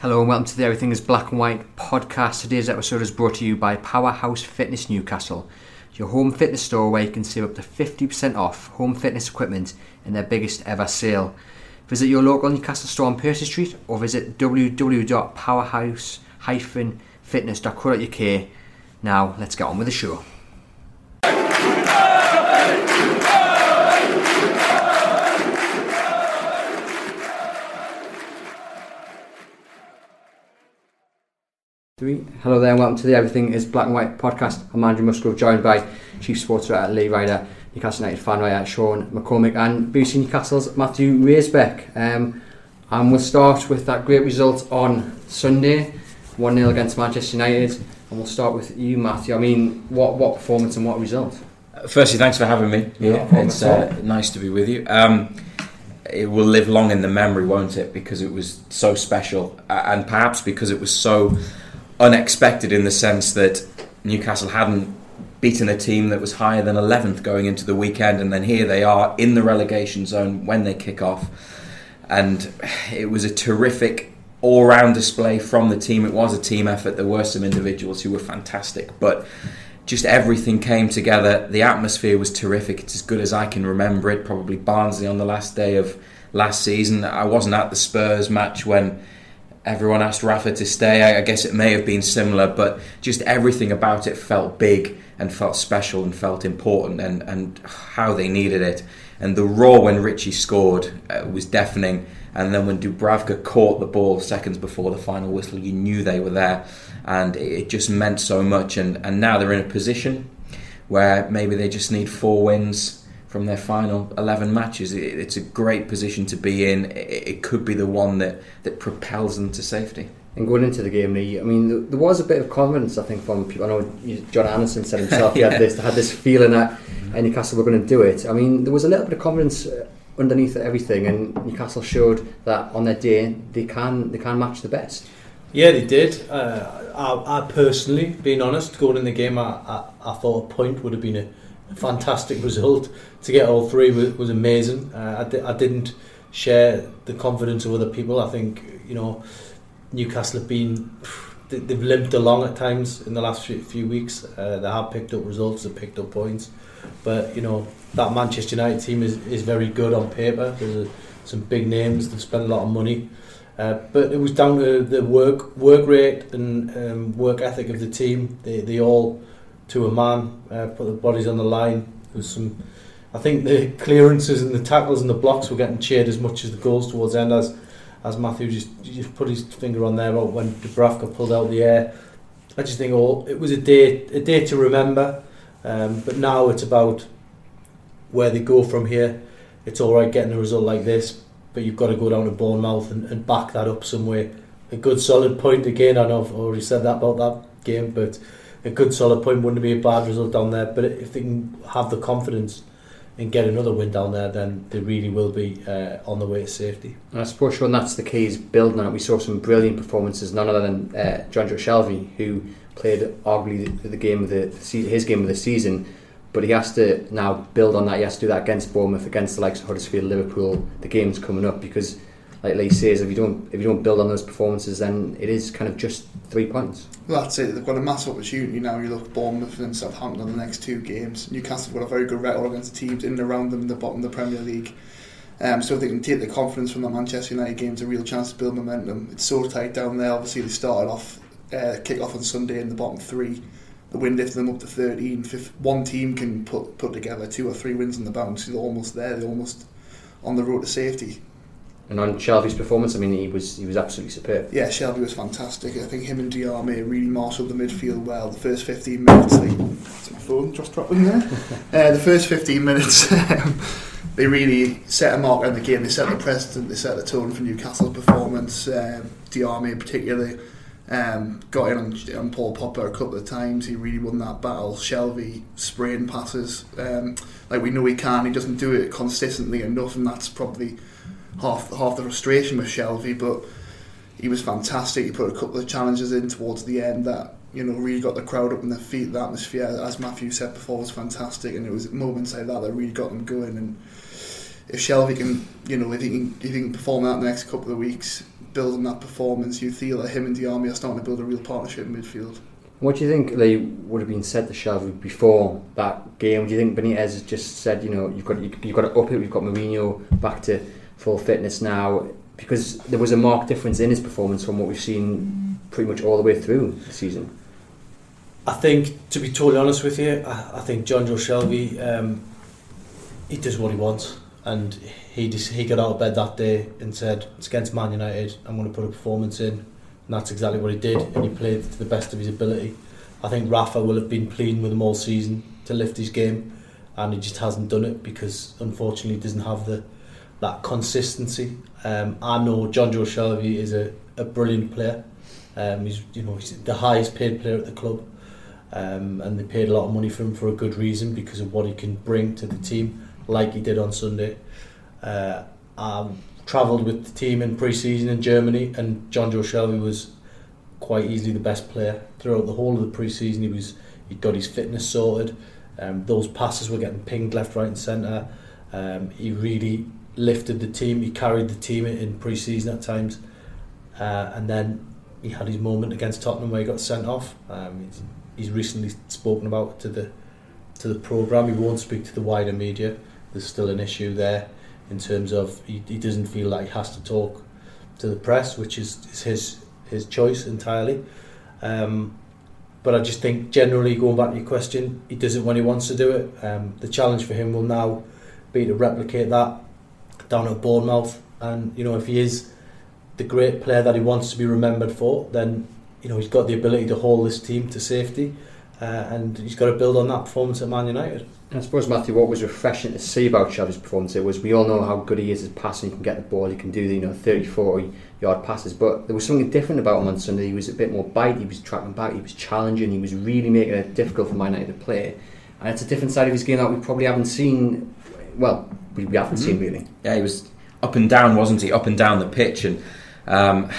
Hello and welcome to the Everything is Black and White podcast. Today's episode is brought to you by Powerhouse Fitness Newcastle, your home fitness store where you can save up to 50% off home fitness equipment in their biggest ever sale. Visit your local Newcastle store on Percy Street or visit www.powerhouse-fitness.co.uk. Now, let's get on with the show. Three. Hello there and welcome to the Everything is Black and White podcast. I'm Andrew Musgrove, joined by Chief Sports Writer Lee Ryder, Newcastle United fan writer Sean McCormick, and BBC Newcastle's Matthew Raisbeck. Um, and we'll start with that great result on Sunday 1 0 against Manchester United. And we'll start with you, Matthew. I mean, what, what performance and what result? Firstly, thanks for having me. Yeah, it's uh, nice to be with you. Um, it will live long in the memory, won't it? Because it was so special, uh, and perhaps because it was so unexpected in the sense that Newcastle hadn't beaten a team that was higher than 11th going into the weekend, and then here they are in the relegation zone when they kick off. And it was a terrific all round display from the team. It was a team effort. There were some individuals who were fantastic, but just everything came together. The atmosphere was terrific. It's as good as I can remember it. Probably Barnsley on the last day of last season. I wasn't at the Spurs match when everyone asked Rafa to stay. I, guess it may have been similar, but just everything about it felt big and felt special and felt important and, and how they needed it. And the roar when Ritchie scored uh, was deafening. And then when Dubravka caught the ball seconds before the final whistle, you knew they were there. And it just meant so much. And, and now they're in a position where maybe they just need four wins from their final 11 matches. It's a great position to be in. It could be the one that, that propels them to safety. And going into the game, I mean, there was a bit of confidence, I think, from people. I know John Anderson said himself yeah. he had this had this feeling that Newcastle were going to do it. I mean, there was a little bit of confidence uh, underneath everything, and Newcastle showed that on their day they can they can match the best. Yeah, they did. Uh, I, I, personally, being honest, going in the game, I, I, I thought a point would have been a fantastic result. To get all three was, was amazing. Uh, I, di- I didn't share the confidence of other people. I think you know Newcastle have been they've limped along at times in the last few, weeks. Uh, they have picked up results, they've picked up points, but you know that Manchester United team is, is very good on paper. There's a, some big names. They've spent a lot of money. Uh, but it was down to the work work rate and um, work ethic of the team. They, they all to a man, uh, put the bodies on the line. There was some, I think the clearances and the tackles and the blocks were getting cheered as much as the goals towards the end. As as Matthew just just put his finger on there when Dubravka pulled out the air. I just think oh, it was a day a day to remember. Um, but now it's about where they go from here. It's all right getting a result like this, but you've got to go down to Bournemouth and, and back that up somewhere. A good solid point again. I know I've already said that about that game, but a good solid point wouldn't be a bad result down there. But if they can have the confidence and get another win down there, then they really will be uh, on the way to safety. And I suppose, Sean, that's the key is building on it. We saw some brilliant performances, none other than uh, John Joe Shelby, who played arguably the, the game of the his game of the season. But he has to now build on that. He has to do that against Bournemouth, against the likes of Huddersfield, Liverpool, the games coming up because like Lee says, if you don't if you don't build on those performances, then it is kind of just three points. Well, that's it. They've got a massive opportunity now. You look Bournemouth and Southampton in the next two games. Newcastle have got a very good record against the teams in and around them in the bottom of the Premier League. Um, so if they can take the confidence from the Manchester United game, it's a real chance to build momentum. It's so tight down there. Obviously, they started off uh, kick off on Sunday in the bottom three. The win lifted them up to 13. If one team can put put together two or three wins on the bounce, they're almost there. They're almost on the road to safety. And on Shelvey's performance, I mean, he was he was absolutely superb. Yeah, Shelvey was fantastic. I think him and Diame really marshalled the midfield well. The first 15 minutes, like, that's my phone just dropping there. uh, the first 15 minutes, um, they really set a mark on the game. They set the precedent. They set the tone for Newcastle's performance. Um, Diame particularly um, got in on, on, Paul Pogba a couple of times. He really won that battle. Shelvey spraying passes um, like we know he can. He doesn't do it consistently enough, and that's probably half half the frustration with Shelvey, but he was fantastic. He put a couple of challenges in towards the end that you know really got the crowd up in their feet. The atmosphere, as Matthew said before, was fantastic, and it was moments like that that really got them going. And if Shelvey can, you know, if he can, if he can perform that in the next couple of weeks, building that performance, you feel that him and Diame are starting to build a real partnership in midfield. What do you think they would have been said to Shelvey before that game? Do you think Benitez just said, you know, you've got you've got to up it. We've got Mourinho back to full fitness now because there was a marked difference in his performance from what we've seen pretty much all the way through the season. I think, to be totally honest with you, I, I think Jonjo Shelvey, um, he does what he wants, and he just, he got out of bed that day and said, "It's against Man United. I'm going to put a performance in." And that's exactly what he did, and he played to the best of his ability. I think Rafa will have been pleading with him all season to lift his game, and he just hasn't done it because unfortunately he doesn't have the that consistency. Um, I know Jonjo Shelvey is a, a brilliant player. Um, he's you know he's the highest paid player at the club, um, and they paid a lot of money for him for a good reason because of what he can bring to the team, like he did on Sunday. Uh, I travelled with the team in pre-season in Germany, and Jonjo Shelvey was quite easily the best player throughout the whole of the pre-season. He was he got his fitness sorted. Um, those passes were getting pinged left, right, and centre. Um, he really lifted the team. He carried the team in pre-season at times, uh, and then he had his moment against Tottenham where he got sent off. Um, he's, he's recently spoken about to the to the program. He won't speak to the wider media. There's still an issue there in terms of he, he doesn't feel like he has to talk to the press, which is, is his his choice entirely. Um, but I just think generally going back to your question, he does it when he wants to do it. Um, the challenge for him will now be to replicate that down at Bournemouth, and you know if he is the great player that he wants to be remembered for, then you know he's got the ability to hold this team to safety, uh, and he's got to build on that performance at Man United. I suppose Matthew, what was refreshing to see about Shelvey's performance it was we all know how good he is at passing. He can get the ball, he can do the you know 30, 40 yard passes, but there was something different about him on Sunday. He was a bit more bite. He was tracking back. He was challenging. He was really making it difficult for Man United to play, and it's a different side of his game that we probably haven't seen. Well, we, we haven't mm-hmm. seen really. Yeah, he was up and down, wasn't he? Up and down the pitch, and um,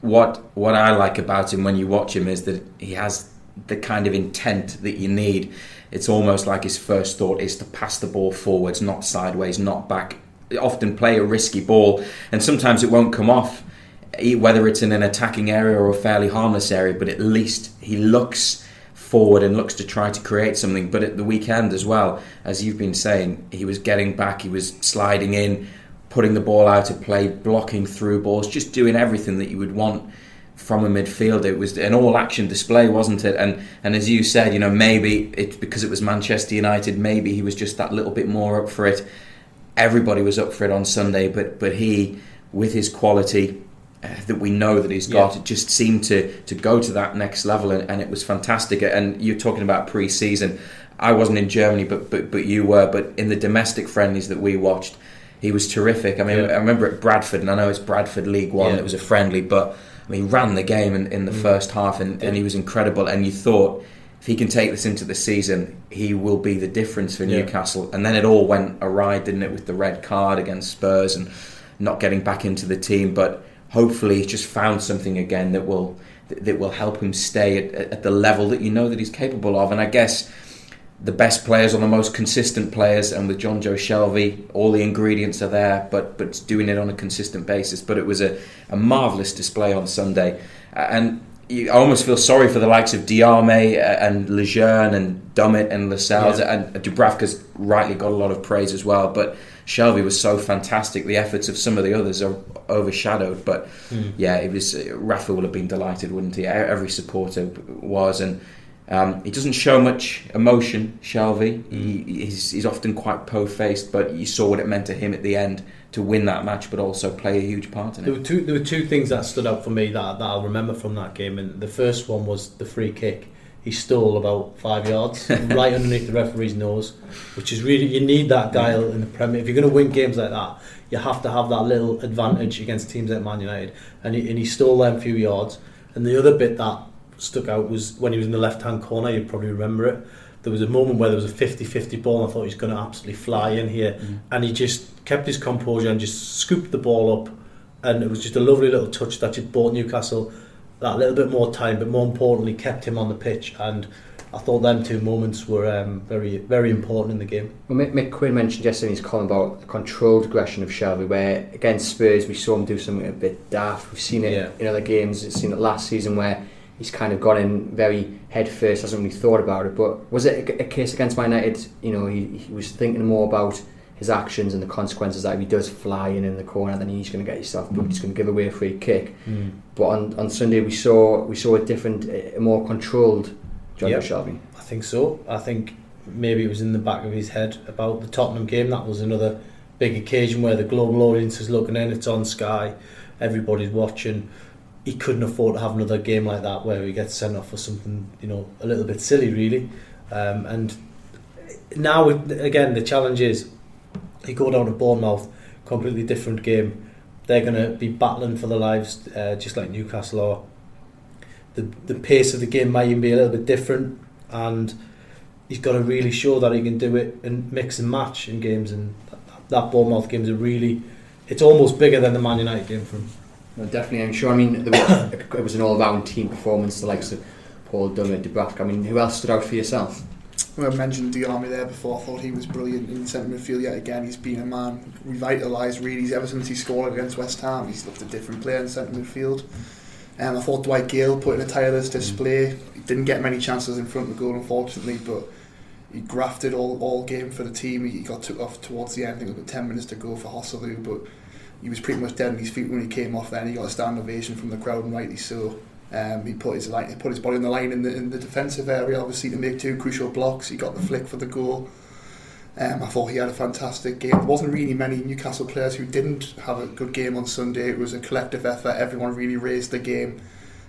what what I like about him when you watch him is that he has the kind of intent that you need. It's almost like his first thought is to pass the ball forwards, not sideways, not back. Often play a risky ball, and sometimes it won't come off, whether it's in an attacking area or a fairly harmless area. But at least he looks forward and looks to try to create something. But at the weekend as well, as you've been saying, he was getting back, he was sliding in, putting the ball out of play, blocking through balls, just doing everything that you would want from a midfielder. It was an all-action display, wasn't it? And and as you said, you know, maybe it's because it was Manchester United. Maybe he was just that little bit more up for it. Everybody was up for it on Sunday, but but he, with his quality uh, that we know that he's got, yeah. it just seemed to to go to that next level, and, and it was fantastic. And you're talking about pre-season. I wasn't in Germany, but but but you were. But in the domestic friendlies that we watched he was terrific. I mean, yeah. I remember at Bradford, and I know it's Bradford League One. Yeah. It was a friendly, but I mean, he ran the game in, in the mm. first half, and, and he was incredible. And you thought if he can take this into the season, he will be the difference for yeah. Newcastle. And then it all went awry, didn't it, with the red card against Spurs and not getting back into the team. But hopefully, he's just found something again that will that will help him stay at, at the level that you know that he's capable of. And I guess the best players or the most consistent players, and with Jonjo Shelvey, all the ingredients are there, but but doing it on a consistent basis. But it was a, a marvellous display on Sunday, and you almost feel sorry for the likes of Diame uh, and Lejeune and Dummett and Lascelles, yeah. and Dubravka's rightly got a lot of praise as well. But Shelvey was so fantastic. The efforts of some of the others are overshadowed. But mm. yeah, it was Rafa would have been delighted, wouldn't he? Every supporter was, and um, he doesn't show much emotion, Shelvey. He, he's, he's, often quite po-faced, but you saw what it meant to him at the end to win that match, but also play a huge part in it. There were two, there were two things that stood out for me that, that I'll remember from that game, and the first one was the free kick. He stole about five yards, right underneath the referee's nose, which is really you need that guile in the Premier. If you're going to win games like that, you have to have that little advantage against teams like Man United, and he, and he stole them a few yards. And the other bit that stuck out was when he was in the left hand corner, you'd probably remember it. There was a moment where there was a 50 50 ball, and I thought he's going to absolutely fly in here. Mm. And he just kept his composure and just scooped the ball up. And it was just a lovely little touch that just bought Newcastle that little bit more time, but more importantly, kept him on the pitch. And I thought them two moments were um, very very important in the game. Well, Mick, Quinn mentioned yesterday in his column about the controlled aggression of Shelvey, where against Spurs we saw him do something a bit daft. We've seen it Yeah. in other games. We've seen it last season where he's kind of gone in very head first, hasn't really thought about it. But was it a, a case against Man United? You know, he, he was thinking more about his actions and the consequences that if he does fly in in the corner, then he's going to get himself booked. He's going to give away a free kick. But on, on Sunday we saw we saw a different, a more controlled John Yep. Shelvey. I think so. I think maybe it was in the back of his head about the Tottenham game. That was another big occasion where the global audience is looking in. It's on Sky. Everybody's watching. He couldn't afford to have another game like that where he gets sent off for something you know a little bit silly, really. Um, and now again, the challenge is he go down to Bournemouth, completely different game. They're going to be battling for their lives, uh, just like Newcastle are. The the pace of the game might even be a little bit different, and he's got to really show that he can do it and mix and match in games. And that, that Bournemouth game is a really, it's almost bigger than the Man United game for him. No, definitely. I'm sure. I mean, there was, it was an all-round team performance. The likes of Paul Dummett, Dubravka. I mean, who else stood out for yourself? Well, I mentioned Diame there before. I thought he was brilliant in centre midfield yet again. He's been a man revitalised really ever since he scored against West Ham. He's looked a different player in centre midfield. Um, I thought Dwight Gayle put in a tireless display. He didn't get many chances in front of the goal, unfortunately, but he grafted all, all game for the team. He got took off towards the end. I think it was about 10 minutes to go for Joselu, but he was pretty much dead on his feet when he came off then. He got a stand ovation from the crowd, and rightly so. Um, he put his line, he put his body on the line in the in the defensive area, obviously to make two crucial blocks. He got the flick for the goal. Um, I thought he had a fantastic game. There wasn't really many Newcastle players who didn't have a good game on Sunday. It was a collective effort. Everyone really raised the game.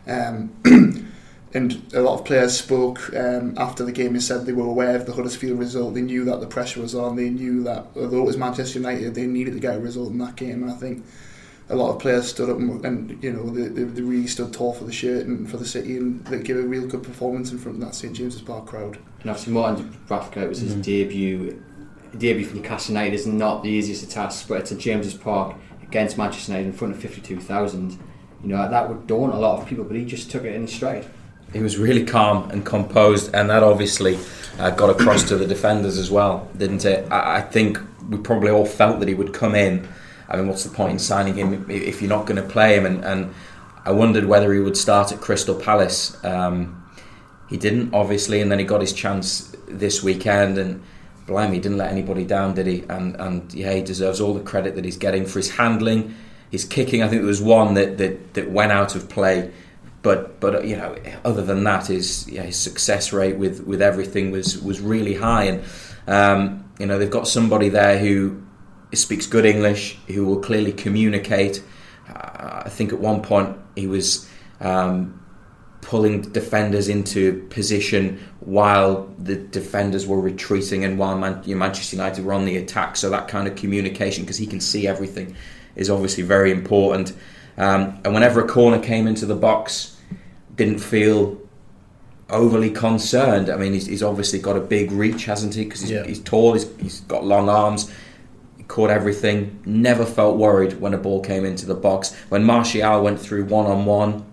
Um, and a lot of players spoke um, after the game and said they were aware of the Huddersfield result. They knew that the pressure was on. They knew that although it was Manchester United, they needed to get a result in that game. And I think a lot of players stood up and, and you know they, they, they really stood tall for the shirt and for the city and they gave a real good performance in front of that St James's Park crowd. And obviously, Martin Dubravka. It was his Mhm. debut. Debut for Newcastle United is not the easiest of tasks, but it's at James's Park against Manchester United in front of fifty-two thousand. You know that would daunt a lot of people, but he just took it in stride. He was really calm and composed, and that obviously uh, got across to the defenders as well, didn't it? I, I think we probably all felt that he would come in. I mean, what's the point in signing him if you're not going to play him? And, and I wondered whether he would start at Crystal Palace. Um, he didn't, obviously, and then he got his chance this weekend, and blimey, didn't let anybody down, did he? And and yeah, he deserves all the credit that he's getting for his handling, his kicking. I think there was one that that, that went out of play but but you know, other than that, his yeah, his success rate with, with everything was was really high, and um, you know they've got somebody there who speaks good English, who will clearly communicate. Uh, I think at one point he was. Um, pulling defenders into position while the defenders were retreating and while Man- Manchester United were on the attack. So that kind of communication, because he can see everything, is obviously very important. Um, and whenever a corner came into the box, didn't feel overly concerned. I mean, he's, he's obviously got a big reach, hasn't he? Because he's, Yeah. he's tall, he's, he's got long arms. He caught everything. Never felt worried when a ball came into the box. When Martial went through one on one,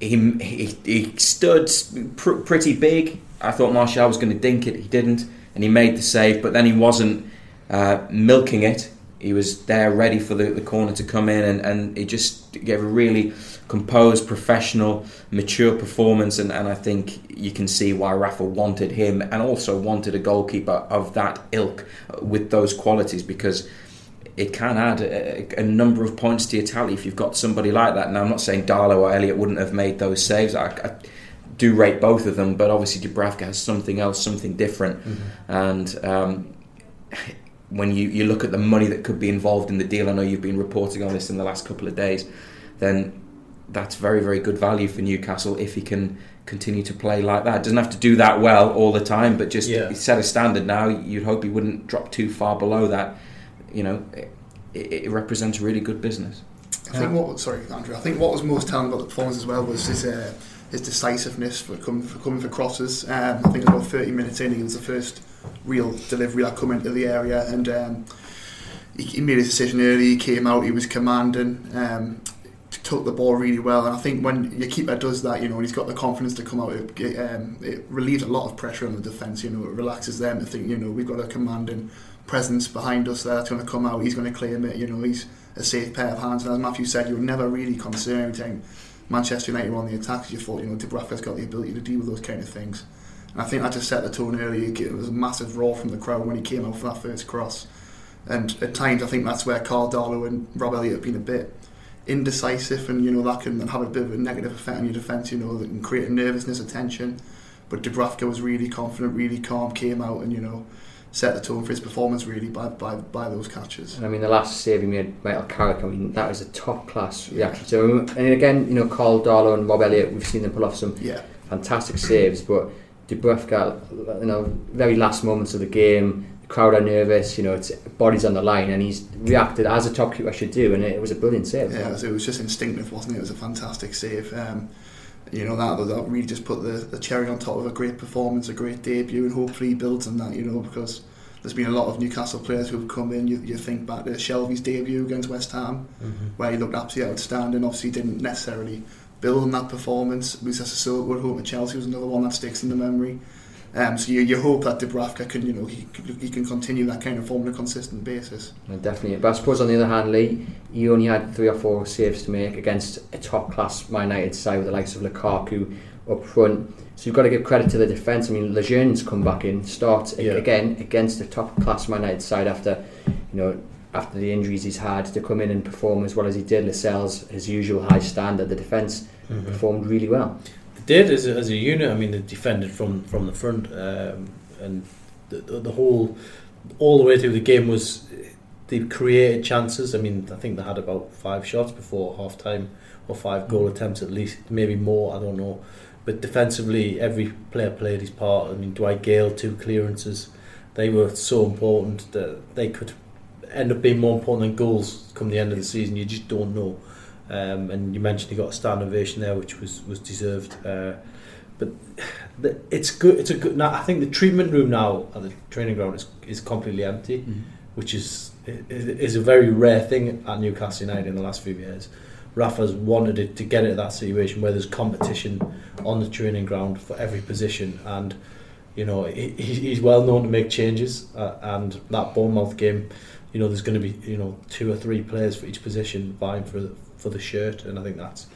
he, he he stood pr- pretty big. I thought Martial was going to dink it. He didn't, and he made the save. But then he wasn't uh, milking it. He was there ready for the, the corner to come in, and, and he just gave a really composed, professional, mature performance. And, and I think you can see why Rafa wanted him, and also wanted a goalkeeper of that ilk uh, with those qualities because it can add a, a number of points to your tally if you've got somebody like that. Now, I'm not saying Darlow or Elliott wouldn't have made those saves. I, I do rate both of them, but obviously Dubravka has something else, something different. And um, when you, you look at the money that could be involved in the deal, I know you've been reporting on this in the last couple of days, then that's very, very good value for Newcastle if he can continue to play like that. Doesn't have to do that well all the time, but just Yeah. set a standard now. You'd hope he wouldn't drop too far below that. You know, it, it represents really good business. I think what sorry Andrew. I think what was most telling about the performance as well was his uh, his decisiveness for coming for coming for crosses. Um, I think about 30 minutes in, he was the first real delivery that come into the area, and um, he, he made his decision early. He came out. He was commanding. Um, took the ball really well. And I think when your keeper does that, you know, and he's got the confidence to come out, it, um, it relieves a lot of pressure on the defence. You know, it relaxes them to think, you know, we've got a commanding presence behind us there that's going to come out. He's going to claim it. You know, he's a safe pair of hands. And as Matthew said, you're never really concerned every time Manchester United were on the attack. You thought, you know, Dubravka's got the ability to deal with those kind of things. And I think that just set the tone earlier. It was a massive roar from the crowd when he came out for that first cross. And at times, I think that's where Karl Darlow and Rob Elliott have been a bit indecisive, and you know that can have a bit of a negative effect on your defence. You know that can create a nervousness, attention. But Dubravka was really confident, really calm, came out and you know set the tone for his performance really by, by, by those catches. And I mean the last save he made Michael Carrick, I mean that was a top class reaction to. Um, and again, you know, Carl Darlow and Rob Elliott, we've seen them pull off some yeah. fantastic saves, but Dubravka, you know, very last moments of the game, the crowd are nervous, you know, it's bodies on the line and he's reacted as a top keeper should do and it, it was a brilliant save. Yeah, it was, it was just instinctive, wasn't it? It was a fantastic save. Um, you know that that really just put the, the cherry on top of a great performance, a great debut, and hopefully he builds on that. You know because there's been a lot of Newcastle players who've come in. You, you think back to Shelvey's debut against West Ham, Mm-hmm. where he looked absolutely outstanding. Obviously, didn't necessarily build on that performance. Moussa Sissoko at home at Chelsea was another one that sticks in the memory. Um, so you, you hope that Dubravka can, you know, he, he can continue that kind of form on a consistent basis. Yeah, definitely. But I suppose on the other hand, Lee, you only had three or four saves to make against a top-class Man United side with the likes of Lukaku up front. So you've got to give credit to the defence. I mean, Lejeune's come back in, starts yeah. again against a top-class Man United side after, you know, after the injuries he's had to come in and perform as well as he did. Lascelles, his usual high standard, the defence mm-hmm. performed really well. Did as a, as a unit. I mean, they defended from from the front, um, and the, the, the whole all the way through the game was they created chances. I mean, I think they had about five shots before half time, or five goal attempts at least, maybe more. I don't know. But defensively, every player played his part. I mean, Dwight Gayle two clearances. They were so important that they could end up being more important than goals come the end of the season. You just don't know. Um, and you mentioned he got a standing ovation there, which was was deserved. Uh, but the, it's good. It's a good. Now, I think the treatment room now at the training ground is is completely empty, which is is a very rare thing at Newcastle United in the last few years. Rafa's wanted it to get it that situation where there's competition on the training ground for every position, and you know he, he- he's well known to make changes. Uh, and that Bournemouth game, you know, there's going to be you know two or three players for each position vying for for the shirt, and I think that's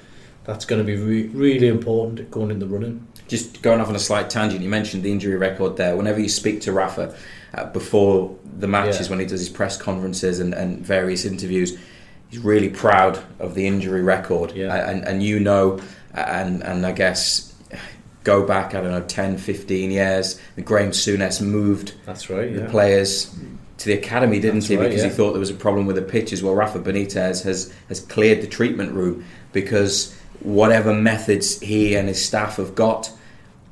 that's going to be re- really important going in the running. Just going off on a slight tangent, you mentioned the injury record there. Whenever you speak to Rafa uh, before the matches, Yeah. when he does his press conferences and, and various interviews, he's really proud of the injury record. Yeah. And, and you know, and, and I guess go back, I don't know, 10, 15 years, Graham Souness moved That's right. the players to the academy, didn't That's he? right, because he thought there was a problem with the pitches. Well, Rafa Benitez has has cleared the treatment room because whatever methods he and his staff have got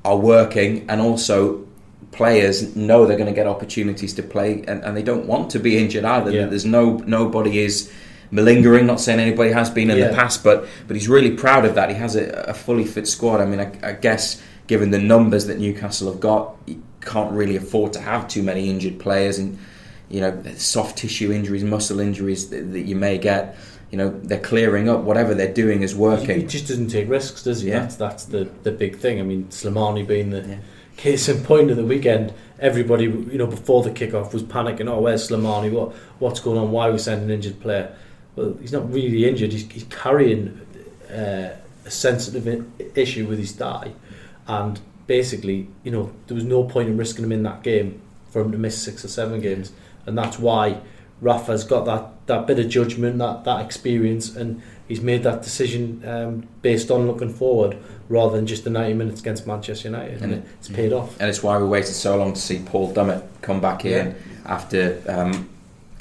are working, and also players know they're going to get opportunities to play, and, and they don't want to be injured either. Yeah. There's no nobody is malingering. Not saying anybody has been in Yeah. the past, but but he's really proud of that. He has a, a fully fit squad. I mean, I, I guess given the numbers that Newcastle have got, you can't really afford to have too many injured players and you know soft tissue injuries, muscle injuries that, that you may get. You know they're clearing up. Whatever they're doing is working. He just doesn't take risks, does he? Yeah. That's that's the, the big thing. I mean, Slimani being the Yeah. case in point of the weekend, everybody you know before the kickoff was panicking. Oh, where's Slimani? What what's going on? Why are we sending an injured player? Well, he's not really injured. He's, he's carrying uh, a sensitive issue with his thigh, and basically, you know, there was no point in risking him in that game for him to miss six or seven games, and that's why Rafa's got that, that bit of judgment, that, that experience, and he's made that decision um, based on looking forward rather than just the 90 minutes against Manchester United, and, And- it's paid off. and it's why we waited so long to see Paul Dummett come back in Yeah. after um,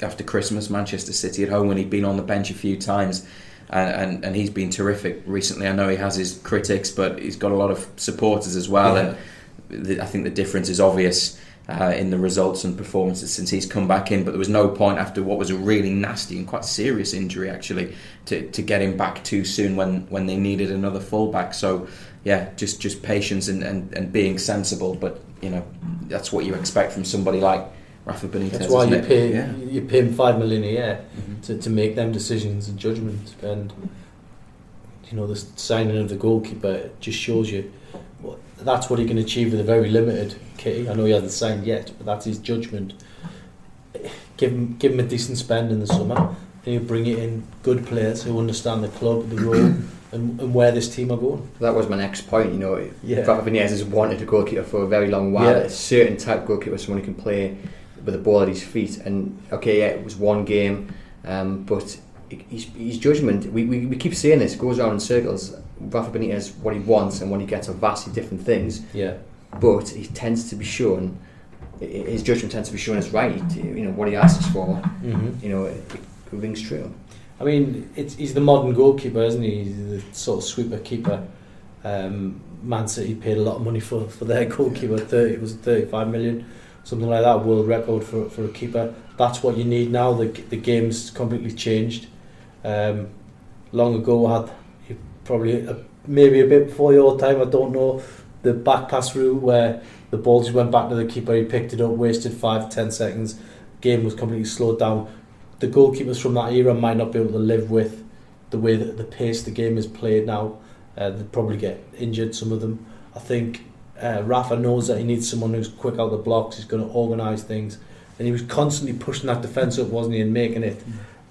after Christmas, Manchester City at home when he'd been on the bench a few times. And, and, and he's been terrific recently. I know he has his critics, but he's got a lot of supporters as well. Yeah. And the, I think the difference is obvious uh, in the results and performances since he's come back in. But there was no point after what was a really nasty and quite serious injury, actually, to, to get him back too soon when, when they needed another fullback. So, yeah, just just patience and, and, and being sensible. But you know, that's what you expect from somebody like Rafa Benitez. That's why you pay Yeah. you pay him five million a year Mhm. to, to make them decisions and judgment. And you know the signing of the goalkeeper just shows you what, that's what he can achieve with a very limited kitty. I know he hasn't signed yet, but that's his judgment. Give him give him a decent spend in the summer, and he'll bring it in good players who understand the club, the role, and, and where this team are going. That was my next point. You know, Yeah. Rafa Benitez has wanted a goalkeeper for a very long while. Yeah. A certain type of goalkeeper, someone who can play with the ball at his feet. And okay, yeah, it was one game, um, but his, his judgment. We, we, we keep saying this goes around in circles. Rafa Benitez, what he wants and what he gets are vastly different things. Yeah, But he tends to be shown. His judgment tends to be shown as right. You know what he asks for. mm-hmm. You know it, it rings true. I mean, it's, he's the modern goalkeeper, isn't he? He's the sort of sweeper keeper. Um, Man City paid a lot of money for, for their goalkeeper. Thirty it was thirty five million, something like that. World record for for a keeper. That's what you need now. The the game's completely changed. Um, long ago, I had probably a, maybe a bit before your time. I don't know the back pass route where the ball just went back to the keeper. He picked it up, wasted five ten seconds. Game was completely slowed down the goalkeepers from that era might not be able to live with the way that the pace the game is played now. Uh, they'd probably get injured, some of them. I think uh, Rafa knows that he needs someone who's quick out the blocks, he's going to organise things. And he was constantly pushing that defence up, wasn't he, and making it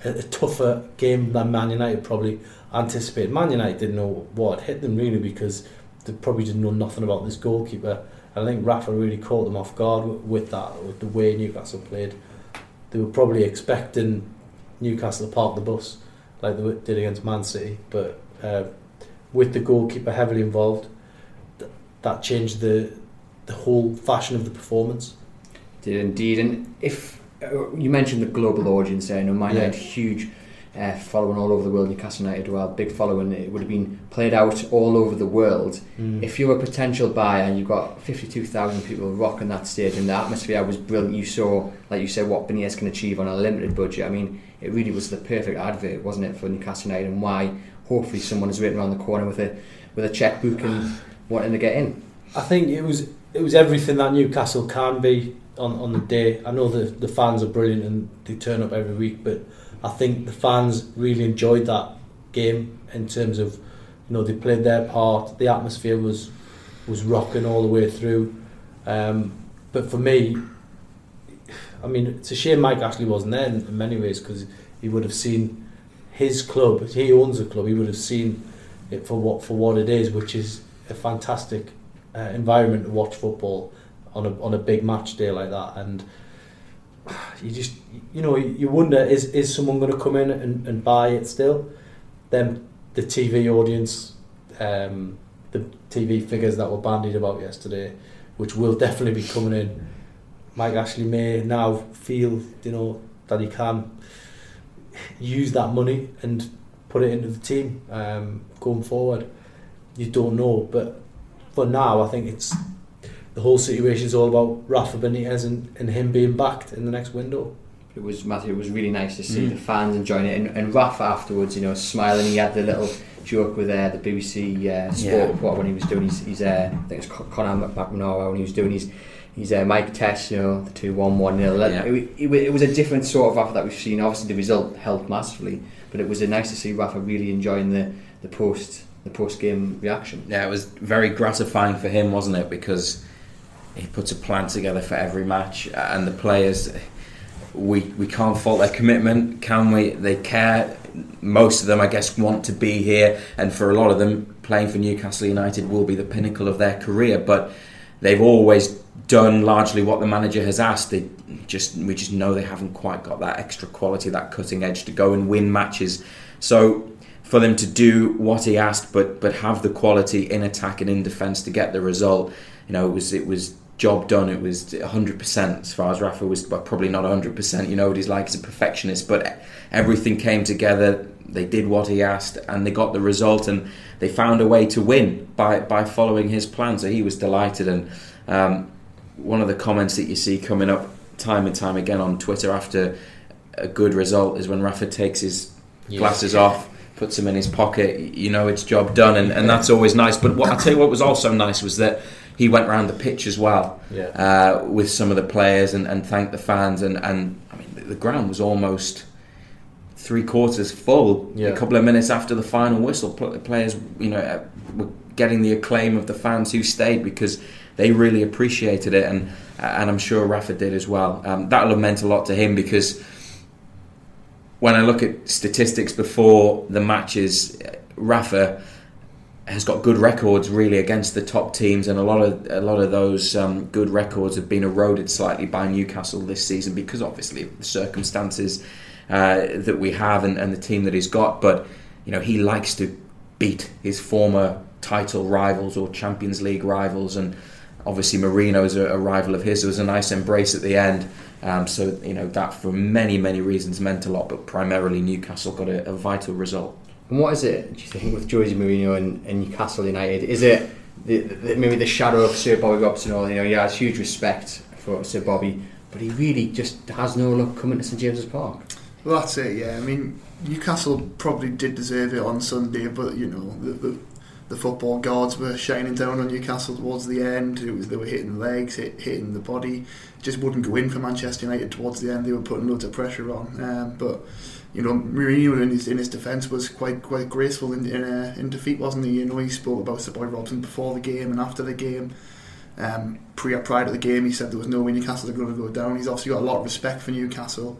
a, a tougher game than Man United probably anticipated. Man United didn't know what hit them really because they probably didn't know nothing about this goalkeeper. And I think Rafa really caught them off guard with, that, with the way Newcastle played they were probably expecting Newcastle to park the bus like they did against Man City, but uh, with the goalkeeper heavily involved, th- that changed the the whole fashion of the performance. Did indeed, and if uh, you mentioned the global audience there, know, Man Yeah. United huge uh, following all over the world. Newcastle United, well, big following. It would have been played out all over the world. If you're a potential buyer and you've got 52,000 people rocking that stage and the atmosphere was brilliant, you saw, like you said, what Benitez can achieve on a limited budget. I mean, it really was the perfect advert, wasn't it, for Newcastle United and why hopefully someone is waiting around the corner with a with a checkbook and wanting to get in. I think it was it was everything that Newcastle can be on, on the day. I know the the fans are brilliant and they turn up every week, but I think the fans really enjoyed that game in terms of you know they played their part. The atmosphere was was rocking all the way through. Um, but for me, I mean, it's a shame Mike Ashley wasn't there in, in many ways because he would have seen his club. He owns the club. He would have seen it for what for what it is, which is a fantastic uh, environment to watch football on a on a big match day like that. And you just you know you wonder is is someone going to come in and, and buy it still? Then the TV audience, um, the TV figures that were bandied about yesterday, which will definitely be coming in. Mike Ashley may now feel you know that he can use that money and put it into the team um, going forward. You don't know, but for now, I think it's the whole situation is all about Rafa Benitez and, and him being backed in the next window. It was Matthew. It was really nice to see Mm. the fans enjoying it, and, and Rafa afterwards, you know, smiling. He had the little joke with uh, the BBC uh, Sport Yeah. reporter when he was doing his, his uh, I think it's Con- Conor McNamara when he was doing his his uh, mic test. You know, the two one one nil. Yeah. It, it, it was a different sort of Rafa that we've seen. Obviously, the result helped massively, but it was uh, nice to see Rafa really enjoying the the post the post game reaction. Yeah, it was very gratifying for him, wasn't it? Because he puts a plan together for every match, and the players, we we can't fault their commitment, can we? They care. Most of them, I guess, want to be here, and for a lot of them, playing for Newcastle United will be the pinnacle of their career. But they've always done largely what the manager has asked. They just we just know they haven't quite got that extra quality, that cutting edge to go and win matches. So for them to do what he asked, but but have the quality in attack and in defence to get the result, you know, it was it was job done. It was 100% as far as Rafa was, but probably not 100%. You know what he's like, he's a perfectionist, but everything came together. They did what he asked, and they got the result, and they found a way to win by by following his plan. So he was delighted, and um, one of the comments that you see coming up time and time again on Twitter after a good result is when Rafa takes his glasses off, puts them in his pocket. You know, it's job done, and, and that's always nice. But what I tell you, what was also nice was that he went round the pitch as well Yeah. uh, with some of the players and, and thanked the fans. And, and I mean, the- the ground was almost three quarters full. Yeah. A couple of minutes after the final whistle, pl- players, you know, uh, were getting the acclaim of the fans who stayed because they really appreciated it, and and I'm sure Rafa did as well. Um, that'll have meant a lot to him because when I look at statistics before the matches, uh, Rafa has got good records really against the top teams, and a lot of a lot of those um, good records have been eroded slightly by Newcastle this season because obviously the circumstances uh, that we have and, and the team that he's got. But you know he likes to beat his former title rivals or Champions League rivals, and obviously Mourinho is a, a rival of his. There was a nice embrace at the end. Um, so you know that for many many reasons meant a lot, but primarily Newcastle got a, a vital result. And what is it, do you think, with Jose Mourinho and, and Newcastle United? Is it the, the, maybe the shadow of Sir Bobby Robson? You know, he has huge respect for Sir Bobby, but he really just has no luck coming to St James's Park. Well, that's it. Yeah, I mean, Newcastle probably did deserve it on Sunday, but you know, the, the, the football gods were shining down on Newcastle towards the end. It was they were hitting legs, hit, hitting the body. Just wouldn't go in for Manchester United towards the end. They were putting loads of pressure on, um, but you know, Mourinho in his in his defence was quite quite graceful in in, uh, in defeat, wasn't he? You know, he spoke about Sir Boy Robson before the game and after the game. Um, pre prior to the game, he said there was no way Newcastle are going to go down. He's obviously got a lot of respect for Newcastle.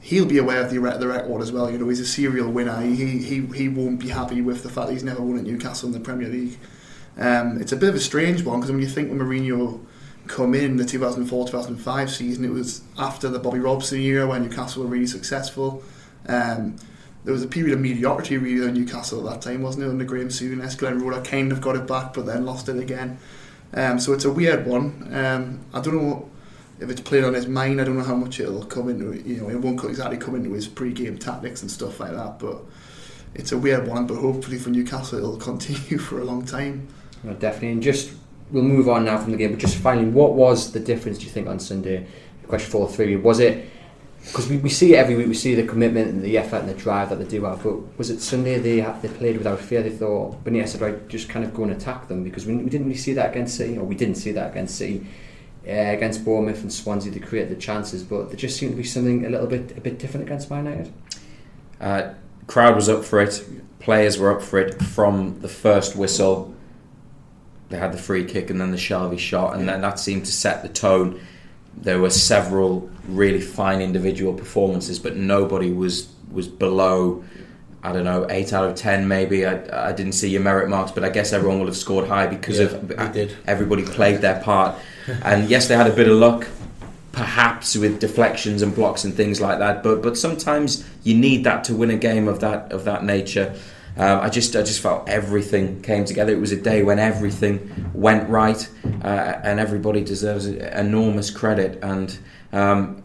He'll be aware of the the record as well. You know, he's a serial winner. He he he won't be happy with the fact that he's never won at Newcastle in the Premier League. Um, it's a bit of a strange one because when you think when Mourinho come in the 2004-2005 season, it was after the Bobby Robson era when Newcastle were really successful. Um, there was a period of mediocrity really in Newcastle at that time, wasn't it? Under Graham Souness, Glenn Roeder kind of got it back, but then lost it again. Um, so it's a weird one. Um, I don't know if it's played on his mind. I don't know how much it'll come into. You know, it won't exactly come into his pre-game tactics and stuff like that. But it's a weird one. But hopefully for Newcastle, it'll continue for a long time. Definitely. And just we'll move on now from the game. But just finally, what was the difference? Do you think on Sunday? Question four three. Was it because we, we see it every week, we see the commitment and the effort and the drive that they do have. But was it Sunday they they played without fear? They thought Benitez said, right, just kind of go and attack them because we, we didn't really see that against City, or we didn't see that against City. Uh, against Bournemouth and Swansea, they create the chances, but there just seemed to be something a little bit a bit different against Man United. Uh, crowd was up for it. Players were up for it from the first whistle. They had the free kick and then the Shelvey shot, and then that seemed to set the tone. There were several really fine individual performances, but nobody was was below. I don't know, eight out of ten maybe. I, I didn't see your merit marks, but I guess everyone will have scored high because Yeah, of did. everybody played their part. and yes, they had a bit of luck, perhaps with deflections and blocks and things like that. But but sometimes you need that to win a game of that of that nature. Um, I just I just felt everything came together. It was a day when everything went right, uh, and everybody deserves enormous credit. And um,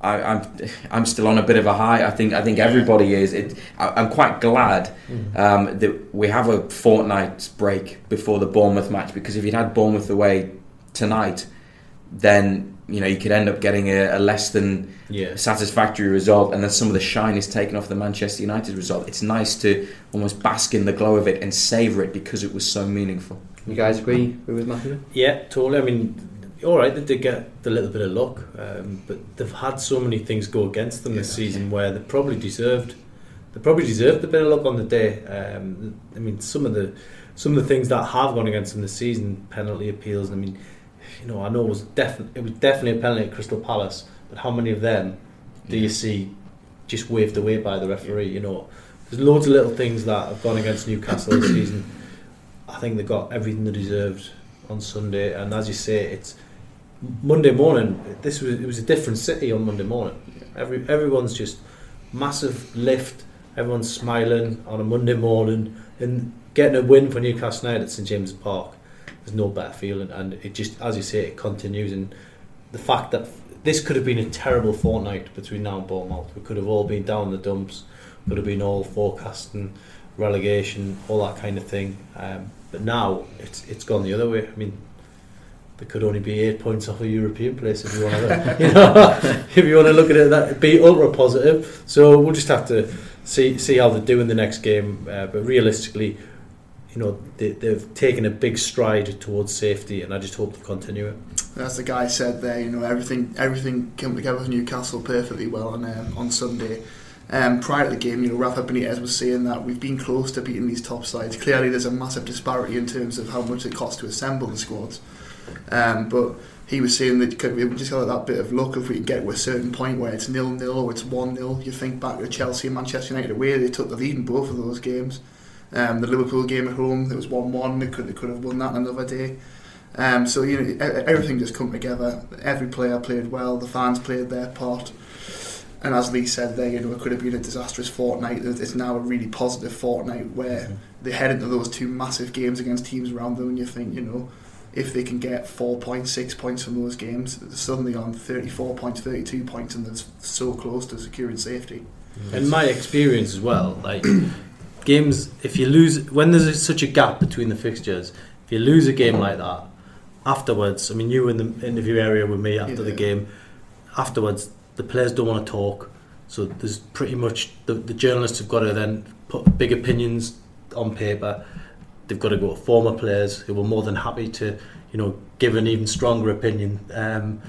I, I'm I'm still on a bit of a high. I think I think everybody is. It, I, I'm quite glad um, that we have a fortnight break before the Bournemouth match because if you'd had Bournemouth away tonight, then you know you could end up getting a, a less than Yeah. satisfactory result, and then some of the shine is taken off the Manchester United result. It's nice to almost bask in the glow of it and savour it because it was so meaningful. You guys agree with Matthew? Yeah, totally. I mean, all right, they did get the little bit of luck, um, but they've had so many things go against them this Yeah. season where they probably deserved. They probably deserved a bit of luck on the day. Um, I mean, some of the some of the things that have gone against them this season, penalty appeals. I mean, you know, I know it was definitely it was definitely a penalty at Crystal Palace, but how many of them do you see just waved away by the referee? You know, there's loads of little things that have gone against Newcastle this season. I think they got everything they deserved on Sunday, and as you say, it's Monday morning. This was it was a different city on Monday morning. Every everyone's just massive lift. Everyone's smiling on a Monday morning and getting a win for Newcastle United at St James's Park. There's no better feeling, and it just, as you say, it continues. And the fact that this could have been a terrible fortnight between now and Bournemouth. We could have all been down the dumps. Could have been all forecasting relegation, all that kind of thing. Um, but now it's it's gone the other way. I mean, there could only be eight points off a European place if you want to, you know, if you want to look at it that be ultra positive. So we'll just have to see see how they do in the next game. Uh, but realistically, you know, they, they've taken a big stride towards safety, and I just hope they continue it. As the guy said there, you know everything everything came together for Newcastle perfectly well on um, on Sunday. Um, prior to the game, you know, Rafa Benitez was saying that we've been close to beating these top sides. Clearly, there's a massive disparity in terms of how much it costs to assemble the squads. Um, but he was saying that could we just got that bit of luck if we get to a certain point where it's nil nil or it's one 0 You think back to Chelsea and Manchester United away, they took the lead in both of those games. Um, the Liverpool game at home, it was one one. They could they could have won that another day. Um, so you know e- everything just come together. Every player played well. The fans played their part. And as Lee said there, you know, it could have been a disastrous fortnight. It's now a really positive fortnight where they head into those two massive games against teams around them, and you think, you know, if they can get four points, six points from those games, suddenly on 34 points, 32 points, and they're so close to securing safety. In my experience as well, like games, if you lose when there's such a gap between the fixtures, if you lose a game like that, afterwards, I mean, you were in the interview area with me after the game. Afterwards, the players don't want to talk, so there's pretty much the, the journalists have got to then put big opinions on paper. They've got to go to former players who were more than happy to, you know, give an even stronger opinion um,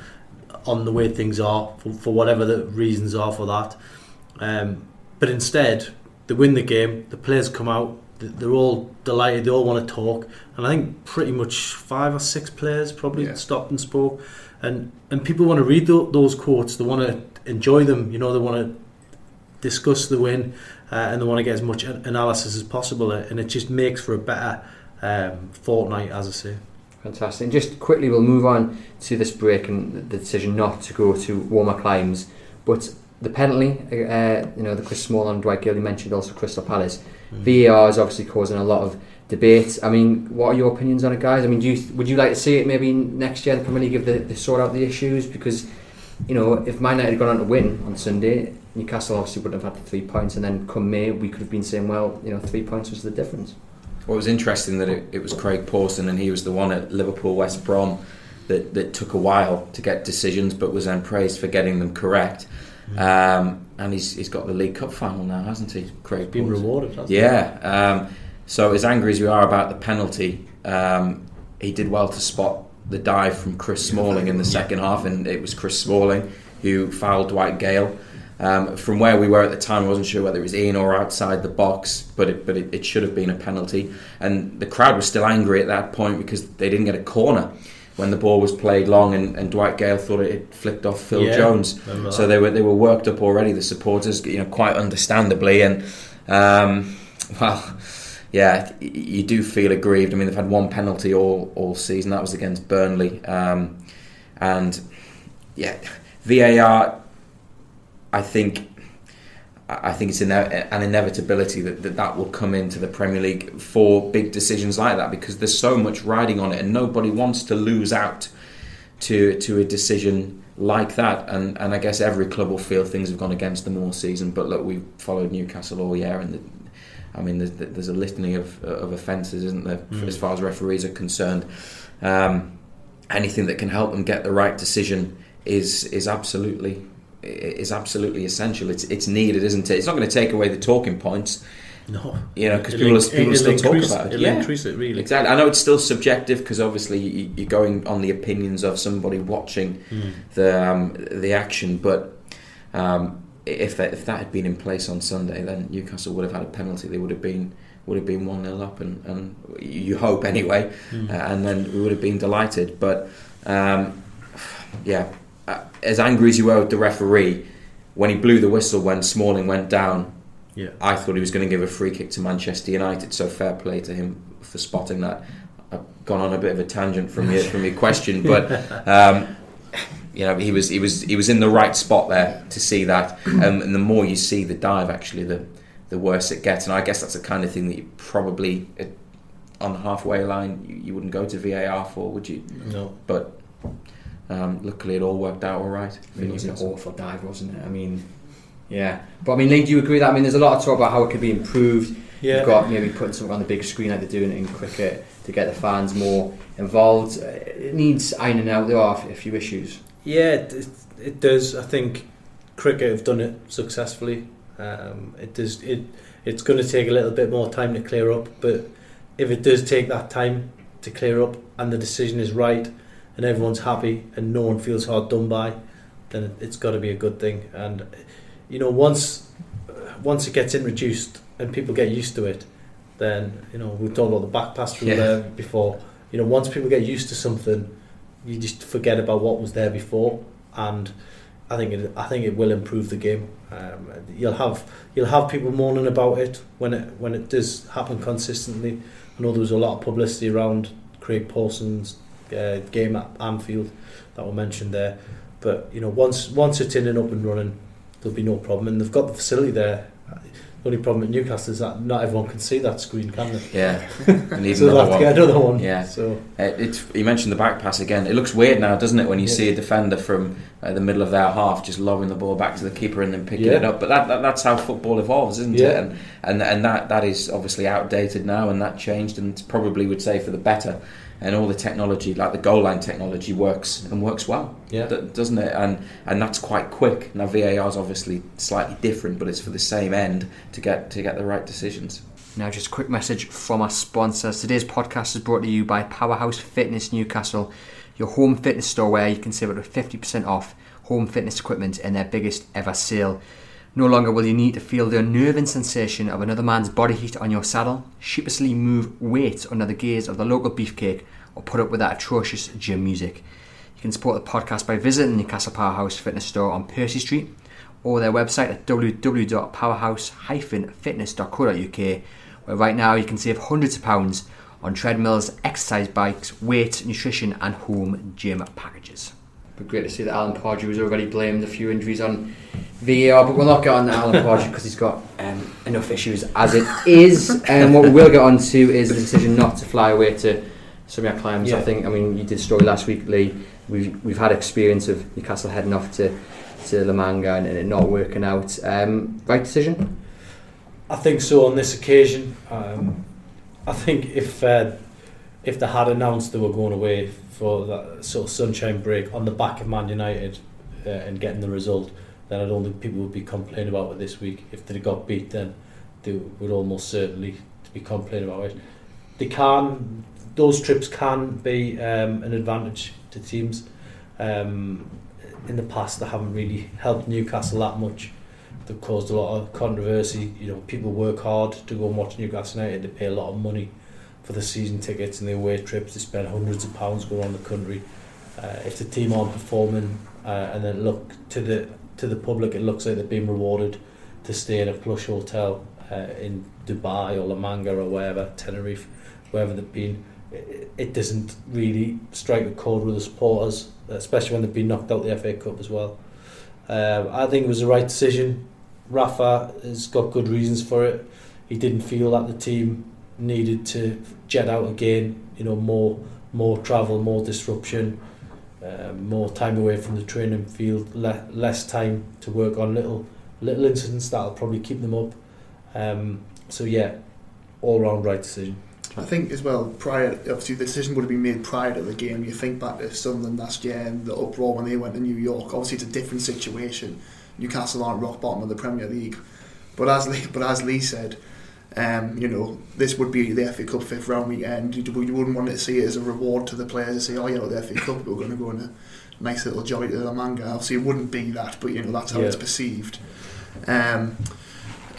on the way things are for, for whatever the reasons are for that. Um, but instead, they win the game. The players come out. They're all delighted. They all want to talk. And I think pretty much five or six players probably Yeah. stopped and spoke. And and people want to read tho- those quotes. They want to enjoy them. You know, they want to discuss the win, uh, and they want to get as much analysis as possible. uh, And it just makes for a better um, fortnight, as I say. Fantastic. And just quickly, we'll move on to this break and the decision not to go to warmer climes. But the penalty, uh, you know, the Chris Small and Dwight Gayle, you mentioned also Crystal Palace. VAR is obviously causing a lot of debate. I mean, what are your opinions on it, guys? I mean, do you, would you like to see it maybe next year the Premier League if they, they sort out the issues? Because, you know, if Man United had gone on to win on Sunday, Newcastle obviously wouldn't have had the three points, and then come May, we could have been saying, well, you know, three points was the difference. Well, it was interesting that it, it was Craig Pawson and he was the one at Liverpool West Brom that, that took a while to get decisions but was then praised for getting them correct. Um, and he's, he's got the League Cup final now, hasn't he, Craig Been Pawson? rewarded? Yeah. Um, so as angry as we are about the penalty, um, he did well to spot the dive from Chris Smalling in the second half, and it was Chris Smalling who fouled Dwight Gayle. Um, from where we were at the time, I wasn't sure whether it was in or outside the box, but it, but it, it should have been a penalty. And the crowd was still angry at that point because they didn't get a corner when the ball was played long, and, and Dwight Gayle thought it had flicked off Phil Yeah, Jones. So they were they were worked up already. The supporters, you know, quite understandably, and um, well, yeah, you do feel aggrieved. I mean, they've had one penalty all all season. That was against Burnley, um, and yeah, VAR. I think. I think it's an, an inevitability that, that that will come into the Premier League for big decisions like that because there's so much riding on it and nobody wants to lose out to to a decision like that. And and I guess every club will feel things have gone against them all season. But look, we've followed Newcastle all year, and the, I mean, there's, there's a litany of of offences, isn't there, Mm. as far as referees are concerned. Um, anything that can help them get the right decision is is absolutely is absolutely essential. It's it's needed, isn't it? It's not going to take away the talking points, No. you know, because people, in- people still talk about it. It'll Yeah. increase it, really. Exactly. I know it's still subjective because obviously you- you're going on the opinions of somebody watching Mm. the um, the action. But um, if that, if that had been in place on Sunday, then Newcastle would have had a penalty. They would have been would have been one 0 up, and, and you hope anyway, Mm. uh, and then we would have been delighted. But um, yeah, as angry as you were with the referee when he blew the whistle when Smalling went down, Yeah. I thought he was going to give a free kick to Manchester United. So fair play to him for spotting that. I've gone on a bit of a tangent from your from your question, but um, you know he was he was he was in the right spot there to see that. Um, and the more you see the dive, actually, the the worse it gets. And I guess that's the kind of thing that you probably uh, on the halfway line you, you wouldn't go to VAR for, would you? No. But um, luckily, it all worked out all right. I mean, it was an awful dive, wasn't it? I mean, yeah. But I mean, Lee, do you agree that? I mean, there's a lot of talk about how it could be improved. Yeah. You've got maybe putting something on the big screen like they're doing it in cricket to get the fans more involved. Uh, It needs ironing out. There are a few issues. Yeah, it, it, it does. I think cricket have done it successfully. Um, it does. It it's going to take a little bit more time to clear up, but if it does take that time to clear up and the decision is right and everyone's happy and no one feels hard done by, then it, it's got to be a good thing. And you know, once once it gets introduced and people get used to it, then you know we've talked about the back pass rule Yeah. there before. You know, once people get used to something, you just forget about what was there before, and I think it, I think it will improve the game. Um, you'll have you'll have people moaning about it when it when it does happen consistently. I know there was a lot of publicity around Craig Pawson's uh, game at Anfield that were mentioned there, but you know once once it's in and up and running, there'll be no problem, and they've got the facility there. The only problem at Newcastle is that not everyone can see that screen, can they? Yeah, and even so they'll have another to get one. another one. Yeah. So Uh, It's, you mentioned the back pass again. It looks weird now, doesn't it, when you Yeah. see a defender from uh, the middle of their half just lobbing the ball back to the keeper and then picking Yeah. it up. But that, that that's how football evolves, isn't Yeah. it? And, and and that that is obviously outdated now, and that changed, and probably would say for the better. And all the technology, like the goal line technology, works and works well, yeah, doesn't it? And and that's quite quick. Now VAR is obviously slightly different, but it's for the same end to get to get the right decisions. Now, just a quick message from our sponsors. Today's podcast is brought to you by Powerhouse Fitness Newcastle, your home fitness store where you can save up to 50% off home fitness equipment in their biggest ever sale. No longer will you need to feel the unnerving sensation of another man's body heat on your saddle, sheepishly move weight under the gaze of the local beefcake, or put up with that atrocious gym music. You can support the podcast by visiting the Newcastle Powerhouse Fitness Store on Percy Street or their website at www.powerhouse-fitness.co.uk where right now you can save hundreds of pounds on treadmills, exercise bikes, weight, nutrition and home gym packages. But great to see that Alan Pardew has already blamed a few injuries on VAR, but we'll not get on to Alan Pardew because he's got um, enough issues as it is. And what we will get on to is the decision not to fly away to some of our climbs. I think, I mean, you did a story last week, Lee. We've, we've had experience of Newcastle heading off to, to La Manga and, and it not working out. Um, right decision? I think so on this occasion. Um, I think if uh, if they had announced they were going away for that sort of sunshine break on the back of Man United uh, and getting the result, then I don't think people would be complaining about it this week. If they got beat, then they would almost certainly be complaining about it. They can; those trips can be um, an advantage to teams. Um, in the past, they haven't really helped Newcastle that much they've caused a lot of controversy. You know, people work hard to go and watch Newcastle United. They pay a lot of money for the season tickets and the away trips. They spend hundreds of pounds going around the country. Uh, if the team aren't performing, uh, and then look to the to the public, it looks like they're being rewarded to stay in a plush hotel uh, in Dubai or La Manga or wherever, Tenerife, wherever they've been. It, it doesn't really strike a chord with the supporters, especially when they've been knocked out the FA Cup as well. Uh, I think it was the right decision. Rafa has got good reasons for it. He didn't feel that the team needed to jet out again. You know, more more travel, more disruption, um, more time away from the training field, le- less time to work on little little incidents that'll probably keep them up. Um, so yeah, all round right decision. I think as well, prior, obviously the decision would have been made prior to the game. You think back to Sunderland last year and the uproar when they went to New York. Obviously, it's a different situation. Newcastle aren't rock bottom of the Premier League, but as Lee, but as Lee said, um, you know, this would be the FA Cup fifth round weekend. You, you wouldn't want to see it as a reward to the players to say, oh, you know, the FA Cup, we're going to go on a nice little jolly to La Manga. Obviously, it wouldn't be that, but you know, that's how Yeah. it's perceived. Um,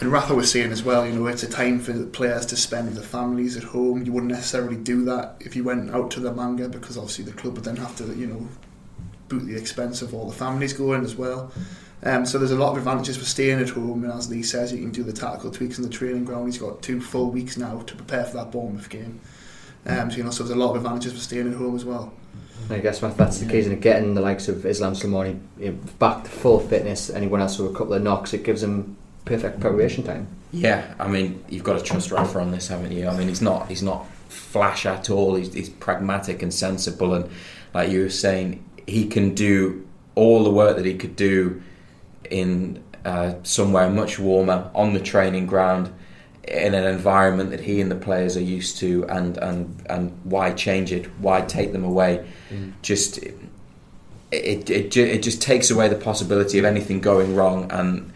and Rafa was saying as well, you know, it's a time for the players to spend with their families at home. You wouldn't necessarily do that if you went out to La Manga because obviously the club would then have to, you know, boot the expense of all the families going as well. Um, so there's a lot of advantages for staying at home, and as Lee says, you can do the tactical tweaks in the training ground. He's got two full weeks now to prepare for that Bournemouth game. Um, so you know, so there's a lot of advantages for staying at home as well. I guess if that's the case, and getting the likes of Islam Slimani you know, back to full fitness, anyone else with a couple of knocks, it gives them perfect preparation time. Yeah, I mean, you've got to trust Rafa on this, haven't you? I mean, he's not he's not flash at all. He's, he's pragmatic and sensible, and like you were saying, he can do all the work that he could do in uh, somewhere much warmer on the training ground in an environment that he and the players are used to and and and why change it why take them away. Just it it, it it just takes away the possibility of anything going wrong and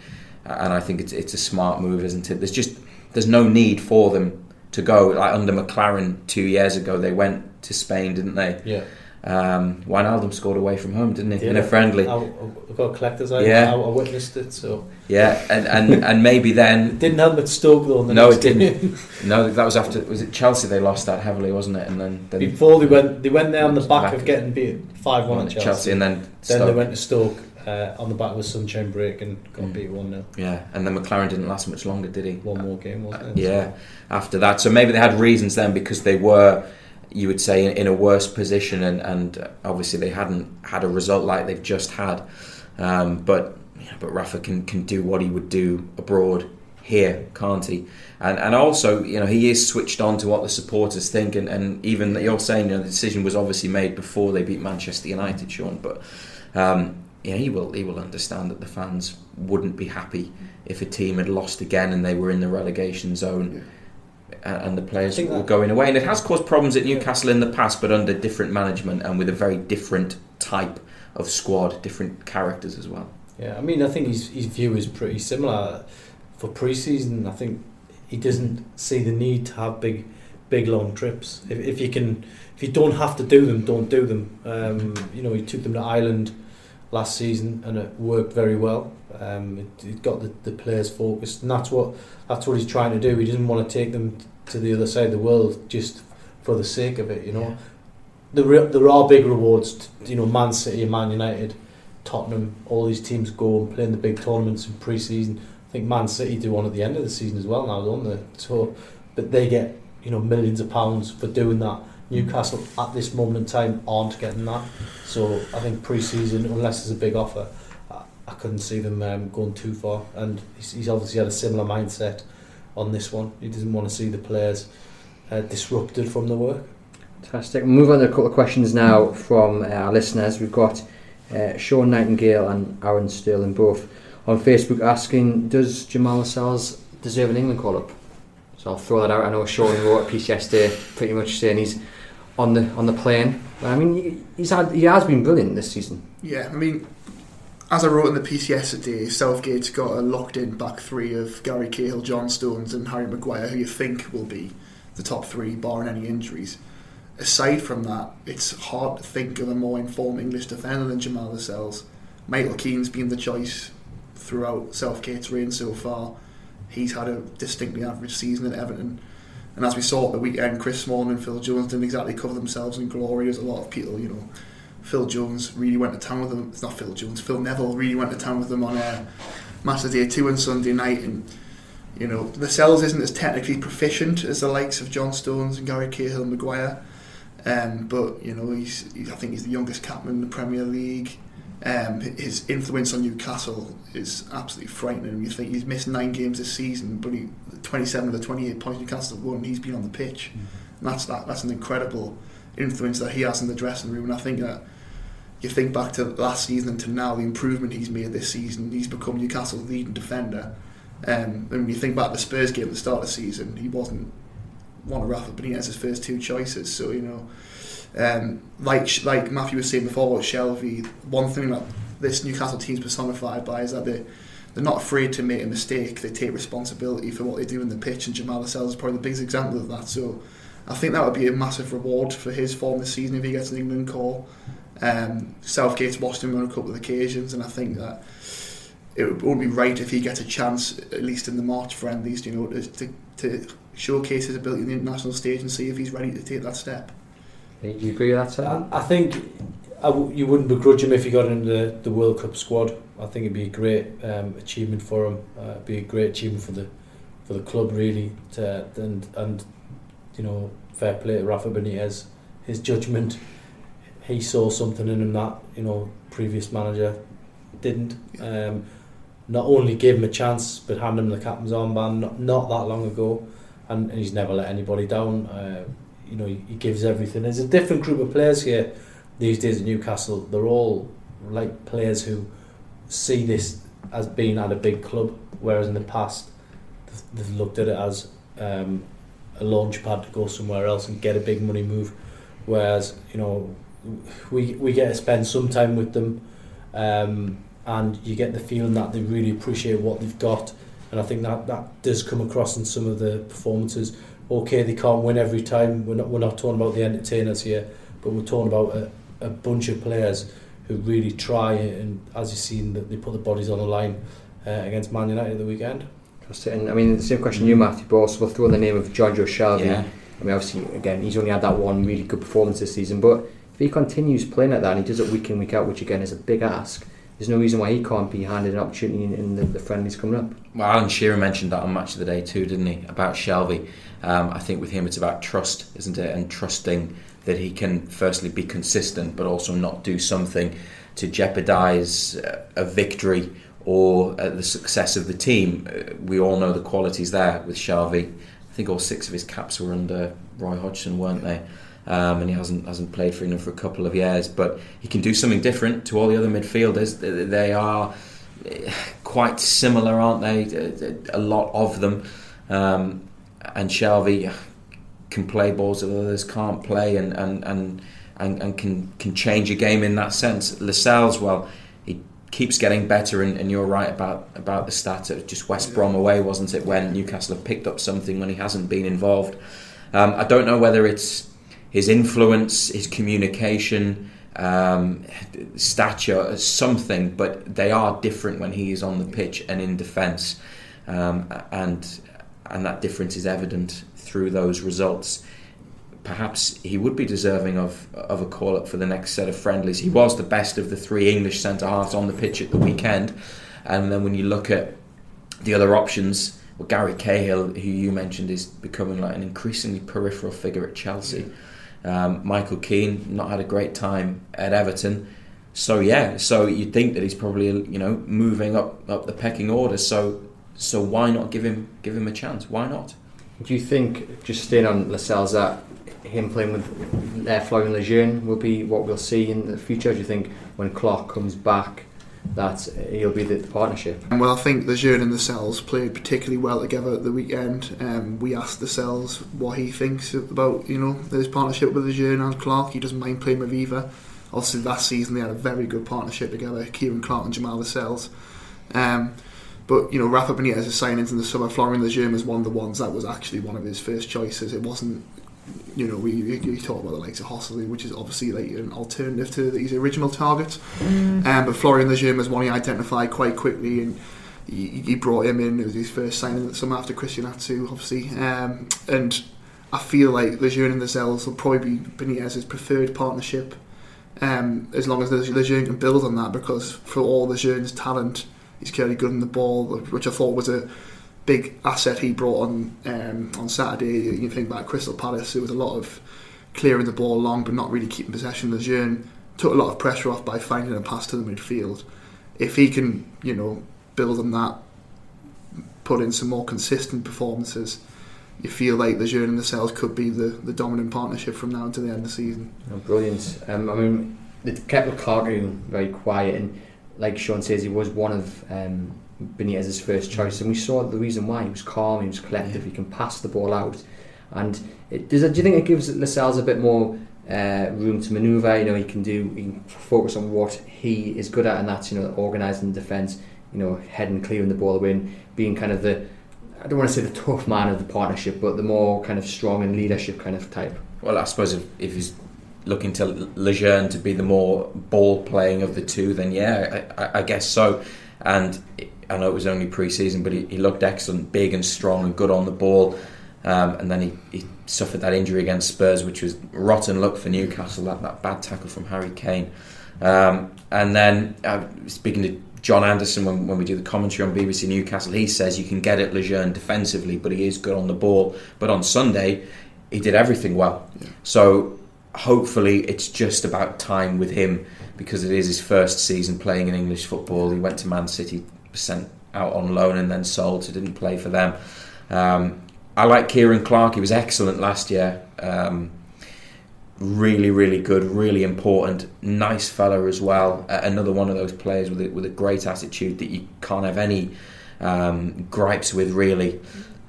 and I think it's it's a smart move isn't it? There's just there's no need for them to go. Like under McClaren 2 years ago they went to Spain didn't they? Yeah. Um, Wijnaldum scored away from home, didn't he? Did in a friendly. I, I got a collector's eye. Yeah. I, I witnessed it. So Yeah, and, and, and maybe it then. didn't help at Stoke though. No, it game. No, that was after. Was it Chelsea? They lost that heavily, wasn't it? And then, then Before they went, they went there on the back Back. of getting beat five one at at Chelsea. and then Then Stoke. they went to Stoke uh, on the back of a sunshine break and got Mm. beat one 0 Yeah, and then McClaren didn't last much longer, did he? One more game, wasn't it? Yeah, after that. So maybe they had reasons then because they were, you would say, in, in a worse position, and, and obviously they hadn't had a result like they've just had. Um, but yeah, but Rafa can, can do what he would do abroad here, can't he? And and also, you know, he is switched on to what the supporters think, and, and even you're saying, you know, the decision was obviously made before they beat Manchester United, Sean, but. Um, yeah, he will. He will understand that the fans wouldn't be happy if a team had lost again and they were in the relegation zone, and, and the players were going away. And it has caused problems at Newcastle in the past, but under different management and with a very different type of squad, different characters as well. Yeah, I mean, I think his his view is pretty similar for pre-season. I think he doesn't see the need to have big, big long trips. If, if you can, if you don't have to do them, don't do them. Um, you know, he took them to Ireland last season, and it worked very well. Um, it, it got the, the players focused, and that's what that's what he's trying to do. He doesn't want to take them to the other side of the world just for the sake of it. You know, there re- there are big rewards. you know, Man City, Man United. Tottenham, all these teams go and play in the big tournaments in pre-season. I think Man City do one at the end of the season as well now, don't they? So, but they get you know millions of pounds for doing that. Newcastle at this moment in time aren't getting that. So I think pre-season, unless there's a big offer, I, I couldn't see them um, going too far. And he's, he's obviously had a similar mindset on this one. He doesn't want to see the players uh, disrupted from the work. Fantastic. We'll move on to a couple of questions now from uh, our listeners. We've got uh, Sean Nightingale and Aaron Sterling both on Facebook asking, does Jamal Lascelles deserve an England call-up? So I'll throw that out. I know Sean wrote a piece yesterday pretty much saying he's on the on the plane. But I mean, he's had he has been brilliant this season. Yeah, I mean, as I wrote in the piece yesterday, Southgate's got a locked-in back three of Gary Cahill, John Stones, and Harry Maguire, who you think will be the top three, barring any injuries. Aside from that, it's hard to think of a more informed English defender than Jamal Lascelles. Michael Keane's been the choice throughout Southgate's reign so far. He's had a distinctly average season at Everton. And as we saw at the weekend, Chris Smalling and Phil Jones didn't exactly cover themselves in glory. There's a lot of people, you know, Phil Jones really went to town with them. It's not Phil Jones. Phil Neville really went to town with them on uh, Match of the Day two on Sunday night, and you know Lascelles isn't as technically proficient as the likes of John Stones and Gary Cahill and Maguire. Um, but you know he's, he's I think he's the youngest captain in the Premier League. Um, his influence on Newcastle is absolutely frightening. You think he's missed nine games this season, but he 27 of the 28 points Newcastle have won, he's been on the pitch. And that's that, that's an incredible influence that he has in the dressing room. And I think that you think back to last season and to now, the improvement he's made this season, he's become Newcastle's leading defender. Um, and when you think back to the Spurs game at the start of the season, he wasn't one of Rafa Benitez's first two choices. So you know, um, like like Matthew was saying before about Shelvey, one thing that this Newcastle team's personified by is that they they're not afraid to make a mistake. They take responsibility for what they do in the pitch, and Jamal Lascelles is probably the biggest example of that. So I think that would be a massive reward for his form this season if he gets an England call. Um, Southgate's watched him on a couple of occasions, and I think that it would be right if he gets a chance, at least in the March friendlies, you know, to, to showcase his ability on the international stage and see if he's ready to take that step. Do you agree with that, Sam? I, I think I w- you wouldn't begrudge him if he got into the, the World Cup squad. I think it'd be a great um, achievement for him. Uh, it'd be a great achievement for the for the club, really. To, and and you know, fair play to Rafa Benitez. His judgment, he saw something in him that you know previous manager didn't. Um, not only gave him a chance, but handed him the captain's armband not, not that long ago, and, and he's never let anybody down. Uh, you know, he, he gives everything. There's a different group of players here these days at Newcastle. They're all like players who see this as being at a big club, whereas in the past they've, they've looked at it as um, a launch pad to go somewhere else and get a big money move. Whereas, you know, we, we get to spend some time with them um, and you get the feeling that they really appreciate what they've got. And I think that, that does come across in some of the performances. Okay, they can't win every time. We're not, we're not talking about the entertainers here, but we're talking about a, a bunch of players who really try and, as you've seen, that they put their bodies on the line uh, against Man United the weekend. And I mean, the same question you, Matthew, but also we'll throw in the name of Jonjo Shelvey. Yeah. I mean, obviously, again, he's only had that one really good performance this season, but if he continues playing like that and he does it week in, week out, which again is a big ask, there's no reason why he can't be handed an opportunity in, the, the friendlies coming up. Well, Alan Shearer mentioned that on Match of the Day two, didn't he? About Shelvey. Um, I think with him it's about trust, isn't it? And trusting that he can firstly be consistent, but also not do something to jeopardise a victory or uh, the success of the team. Uh, we all know the qualities there with Shelvey. I think all six of his caps were under Roy Hodgson, weren't they? Um, and he hasn't hasn't played for England for a couple of years, but he can do something different to all the other midfielders. They- are eh, quite similar, aren't they? A lot of them. Um, and Shelvey can play balls that others can't play, and and, and, and, and can can change a game in that sense. Lascelles, well, keeps getting better, and, and you're right about about the stat. It was just West Brom away, wasn't it? When Newcastle have picked up something when he hasn't been involved. Um, I don't know whether it's his influence, his communication, um, stature, something, but they are different when he is on the pitch and in defence, um, and and that difference is evident through those results. Perhaps he would be deserving of of a call up for the next set of friendlies. He was the best of the three English centre halves on the pitch at the weekend, and then when you look at the other options, well, Gary Cahill, who you mentioned, is becoming like an increasingly peripheral figure at Chelsea. Um, Michael Keane not had a great time at Everton, so yeah, so you'd think that he's probably you know moving up up the pecking order. So so why not give him give him a chance? Why not? Do you think, just staying on Lascelles, that him playing with uh, Florian Lejeune will be what we'll see in the future? Do you think when Clark comes back that he'll be the, the partnership? Well, I think Lejeune and Lascelles played particularly well together at the weekend. Um, we asked Lascelles what he thinks about you know his partnership with Lejeune and Clark. He doesn't mind playing with either. Obviously, last season they had a very good partnership together, Ciaran Clark and Jamal Lascelles. Um, but you know, Rafa Benitez's signings in the summer, Florian Lejeune was one of the ones that was actually one of his first choices. It wasn't, you know, we we talk about the likes of Joselu, which is obviously like an alternative to these original targets. Um, but Florian Lejeune was one he identified quite quickly, and he, he brought him in. It was his first signing the summer after Christian Atsu, obviously. Um, and I feel like Lejeune and Lascelles will probably be Benitez's preferred partnership. Um, as long as Lejeune can build on that, because for all Lejeune's talent, he's clearly good in the ball, which I thought was a big asset he brought on um, on Saturday. You think about Crystal Palace, there was a lot of clearing the ball long but not really keeping possession. Lejeune took a lot of pressure off by finding a pass to the midfield. If he can, you know, build on that, put in some more consistent performances, you feel like Lejeune and Lascelles could be the, the dominant partnership from now until the end of the season. Oh, brilliant. Um, I mean, they kept Lukaku very quiet, and like Sean says, he was one of um, Benitez's first choice, and we saw the reason why. He was calm, he was collective, he can pass the ball out, and it, does it, do you think it gives Lascelles a bit more uh, room to manoeuvre? You know, he can do, he can focus on what he is good at, and that's you know organising defence, you know, heading clearing the ball away, and being kind of the I don't want to say the tough man of the partnership, but the more kind of strong and leadership kind of type. Well, I suppose if, if he's looking to Lejeune to be the more ball playing of the two, then yeah, I, I guess so. And I know it was only pre-season, but he, he looked excellent, big and strong and good on the ball. Um, and then he, he suffered that injury against Spurs, which was rotten luck for Newcastle. That, that bad tackle from Harry Kane. Um, and then uh, speaking to John Anderson, when, when we do the commentary on BBC Newcastle, he says you can get at Lejeune defensively, but he is good on the ball. But on Sunday, he did everything well. Yeah. So hopefully, it's just about time with him because it is his first season playing in English football. He went to Man City, sent out on loan, and then sold, so didn't play for them. Um, I like Ciaran Clark. He was excellent last year. Um, really, really good, really important, nice fella as well. Uh, another one of those players with a, with a great attitude that you can't have any um, gripes with, really.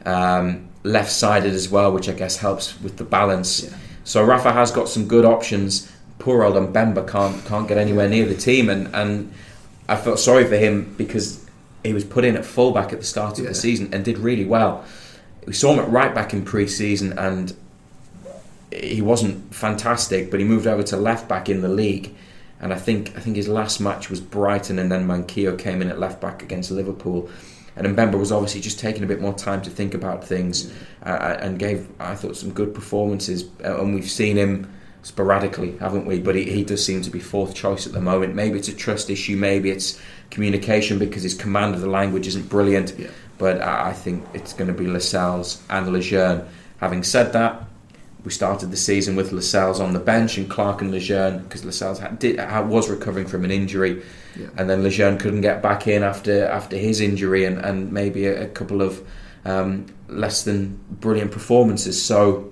Um, left sided as well, which I guess helps with the balance. Yeah. So Rafa has got some good options. Poor old Mbemba can't can't get anywhere near the team, and, and I felt sorry for him because he was put in at fullback at the start of Yeah. the season and did really well. We saw him at right back in pre-season, and he wasn't fantastic, but he moved over to left back in the league. And I think I think his last match was Brighton, and then Manquillo came in at left back against Liverpool. And Mbemba was obviously just taking a bit more time to think about things, uh, and gave I thought some good performances. Uh, and we've seen him sporadically, haven't we? But he, he does seem to be fourth choice at the moment. Maybe it's a trust issue, maybe it's communication because his command of the language isn't brilliant. Yeah. But I think it's going to be Lascelles and Lejeune. Having said that, we started the season with Lascelles on the bench and Clark and Lejeune because Lascelles had, did, was recovering from an injury, Yeah. and then Lejeune couldn't get back in after after his injury and, and maybe a, a couple of um, less than brilliant performances. So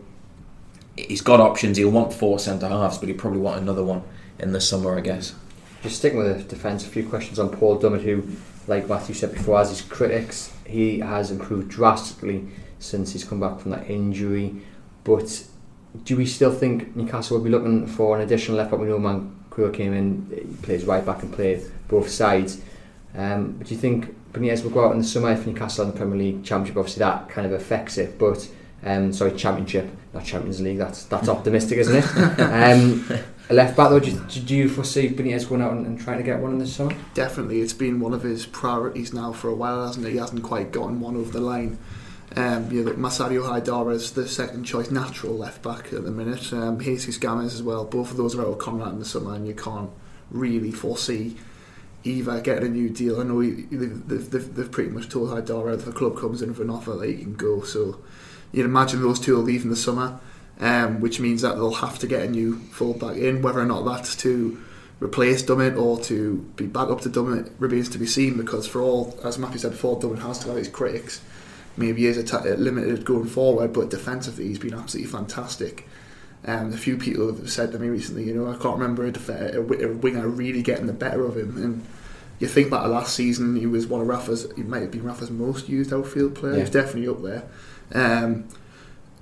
he's got options. He'll want four centre halves, but he'll probably want another one in the summer, I guess. Just sticking with the defence, a few questions on Paul Dummett, who, like Matthew said before, as his critics, he has improved drastically since he's come back from that injury. But do we still think Newcastle will be looking for an additional left back? We know Manquillo came in, he plays right back and played both sides. Um, but do you think Benitez will go out in the summer if Newcastle in the Premier League Championship? Obviously, that kind of affects it. But um, sorry, Championship, not Champions League. That's that's optimistic, isn't it? um, a left back though, do, you- do you foresee Benitez going out and, and trying to get one in the summer? Definitely, it's been one of his priorities now for a while, hasn't it? He hasn't quite gotten one over the line. Um, you know, Massadio Haidara is the second choice natural left back at the minute. Um, Jesus Gomez as well. Both of those are out of contract in the summer, and you can't really foresee either getting a new deal. I know he, they've, they've, they've pretty much told Haidara that if the club comes in with an offer that he can go. So you'd imagine those two will leave in the summer, um, which means that they'll have to get a new fullback in. Whether or not that's to replace Dummett or to be back up to Dummett remains to be seen because for all, as Matthew said before, Dummett has to have his critics. Maybe he is atta- limited going forward, but defensively he's been absolutely fantastic. Um, a few people have said to me recently, you know, I can't remember a, def- a, wi- a winger really getting the better of him. And you think back to last season, he was one of Rafa's, he might have been Rafa's most used outfield player. He's definitely up there. Um,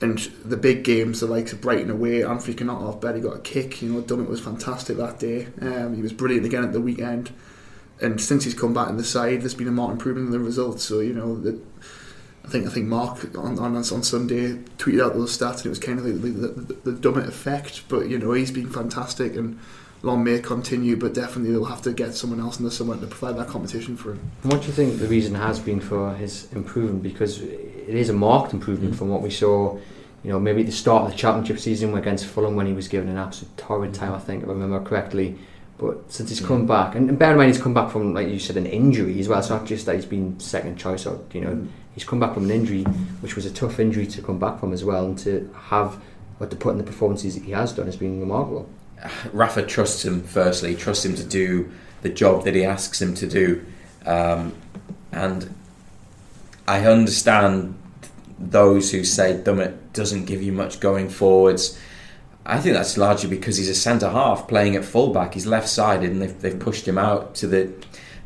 and the big games, the likes of Brighton away, Anthony Cannot off bet, he got a kick. You know, Dummett was fantastic that day. Um, he was brilliant again at the weekend. And since he's come back in the side, there's been a marked improvement in the results. So you know, the, I think I think Mark on, on on Sunday tweeted out those stats, and it was kind of the, the, the Dummett effect. But you know, he's been fantastic, and long may continue. But definitely, they'll have to get someone else in the summer to provide that competition for him. And what do you think the reason has been for his improvement? Because it is a marked improvement Mm. from what we saw, you know, maybe at the start of the championship season against Fulham when he was given an absolute torrid time, I think, if I remember correctly. But since he's come Mm. back, and, and bear in mind he's come back from, like you said, an injury as well. It's not just that he's been second choice, or you know, he's come back from an injury, which was a tough injury to come back from as well, and to have what to put in the performances that he has done has been remarkable. Rafa trusts him firstly, trusts him to do the job that he asks him to do. Um, and I understand those who say Dummett doesn't give you much going forwards. I think that's largely because he's a centre half playing at fullback. He's left sided, and they've, they've pushed him out to the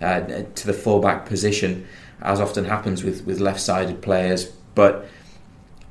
uh, to the fullback position, as often happens with, with left sided players. But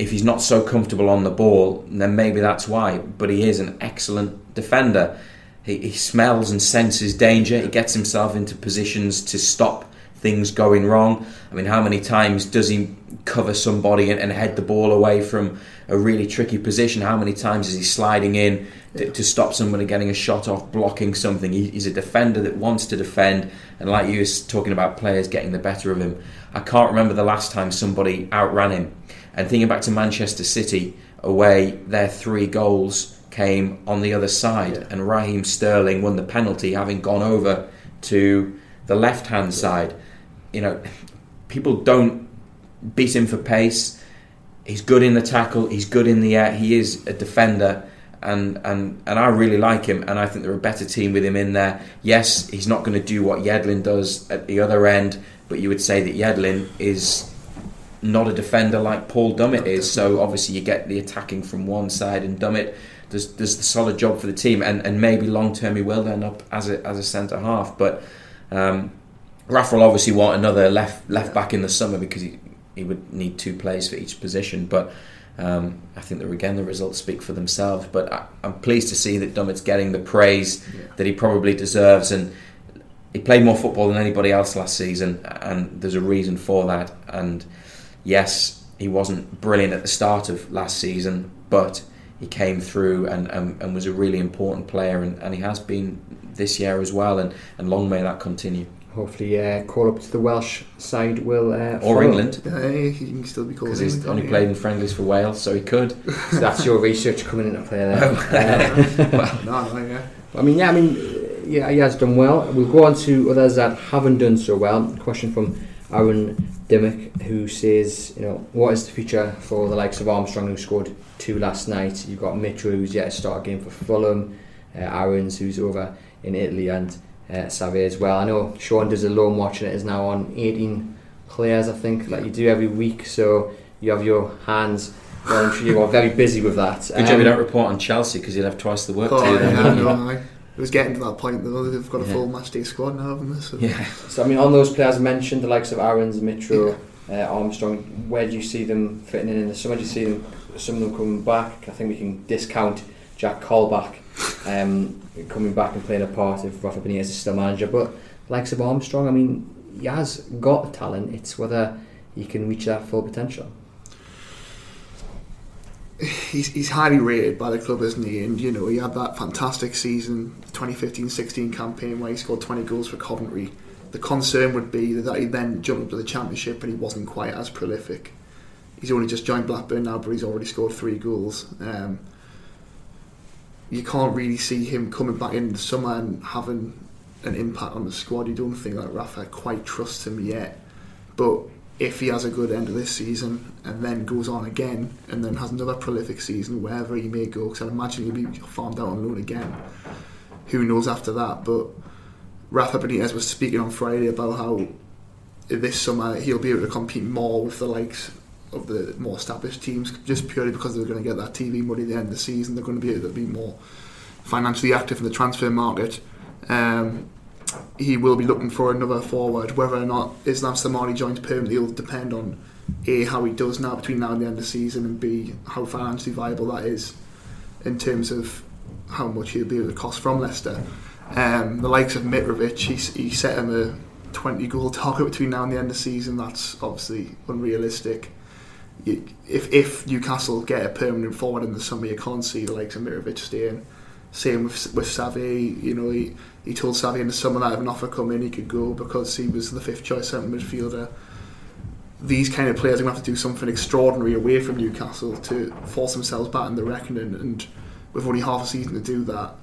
if he's not so comfortable on the ball, then maybe that's why. But he is an excellent defender. He, he smells and senses danger. He gets himself into positions to stop things going wrong. I mean, how many times does he cover somebody and, and head the ball away from a really tricky position? How many times is he sliding in to, to stop somebody getting a shot off, blocking something? He, he's a defender that wants to defend, and like you was talking about players getting the better of him. I can't remember the last time somebody outran him. And thinking back to Manchester City away, their three goals came on the other side, Yeah. and Raheem Sterling won the penalty, having gone over to the left hand side. You know, people don't beat him for pace. He's good in the tackle. He's good in the air. He is a defender, and and and I really like him. And I think they're a better team with him in there. Yes, he's not going to do what Yedlin does at the other end, but you would say that Yedlin is not a defender like Paul Dummett is. So obviously you get the attacking from one side, and Dummett does does the solid job for the team, and, and maybe long term he will end up as a as a centre half. But um, Rafa will obviously want another left left back in the summer because he he would need two players for each position. But um, I think that again the results speak for themselves. But I, I'm pleased to see that Dummett's getting the praise Yeah. that he probably deserves and. He played more football than anybody else last season, and there's a reason for that. And yes, he wasn't brilliant at the start of last season, but he came through and, and, and was a really important player, and, and he has been this year as well. And, and long may that continue. Hopefully, uh, call up to the Welsh side will uh, Or follow. England, Yeah, he can still be called because he's only played in friendlies for Wales, so he could. So that's your research coming into play there. Oh. no, no, yeah. I mean, yeah, I mean, uh, yeah, he has done well. We'll go on to others that haven't done so well. Question from Aaron Dimmock, who says, you know, what is the future for the likes of Armstrong, who scored two last night? You've got Mitchell, who's yet to start a game for Fulham, uh, Aarons, who's over in Italy, and uh, Saivet as well. I know Sean does a loan watch and it is now on 18 players, I think, like you do every week. So you have your hands. Well, I'm sure you are very busy with that. Good job you Um, don't report on Chelsea because you'd have twice the work Oh, to do yeah, then. I wouldn't you? know, I- It was getting to that point though. They've got a Yeah. full match day squad now, haven't they? So Yeah. So I mean, on those players mentioned, the likes of Aarons, Mitro, uh, Armstrong, where do you see them fitting in in the summer? Do you see them, some of them coming back? I think we can discount Jack Colback um, coming back and playing a part if Rafa Benitez is still manager. But the likes of Armstrong, I mean, he has got talent. It's whether he can reach that full potential. He's, he's highly rated by the club, isn't he? And you know, he had that fantastic season, 2015-16 campaign where he scored 20 goals for Coventry. The concern would be that he then jumped up to the championship and he wasn't quite as prolific. He's only just joined Blackburn now, but he's already scored three goals. Um, you can't really see him coming back in the summer and having an impact on the squad. You don't think that Rafa quite trusts him yet, but if he has a good end of this season and then goes on again and then has another prolific season wherever he may go, because I imagine he'll be farmed out on loan again. Who knows after that? But Rafa Benitez was speaking on Friday about how this summer he'll be able to compete more with the likes of the more established teams just purely because they're going to get that TV money at the end of the season. They're going to be able to be more financially active in the transfer market. Um, he will be looking for another forward. Whether or not Islam Slimani joins permanently will depend on A, how he does now between now and the end of the season, and B, how financially viable that is in terms of how much he'll be able to cost from Leicester. Um, the likes of Mitrovic, he, he set him a 20 goal target between now and the end of the season. That's obviously unrealistic. If, if Newcastle get a permanent forward in the summer, you can't see the likes of Mitrovic staying. Same with with Saivet, you know, he, he told Saivet in the summer that if an offer come in, he could go because he was the fifth choice centre midfielder. These kind of players are going to have to do something extraordinary away from Newcastle to force themselves back in the reckoning, and with only half a season to do that,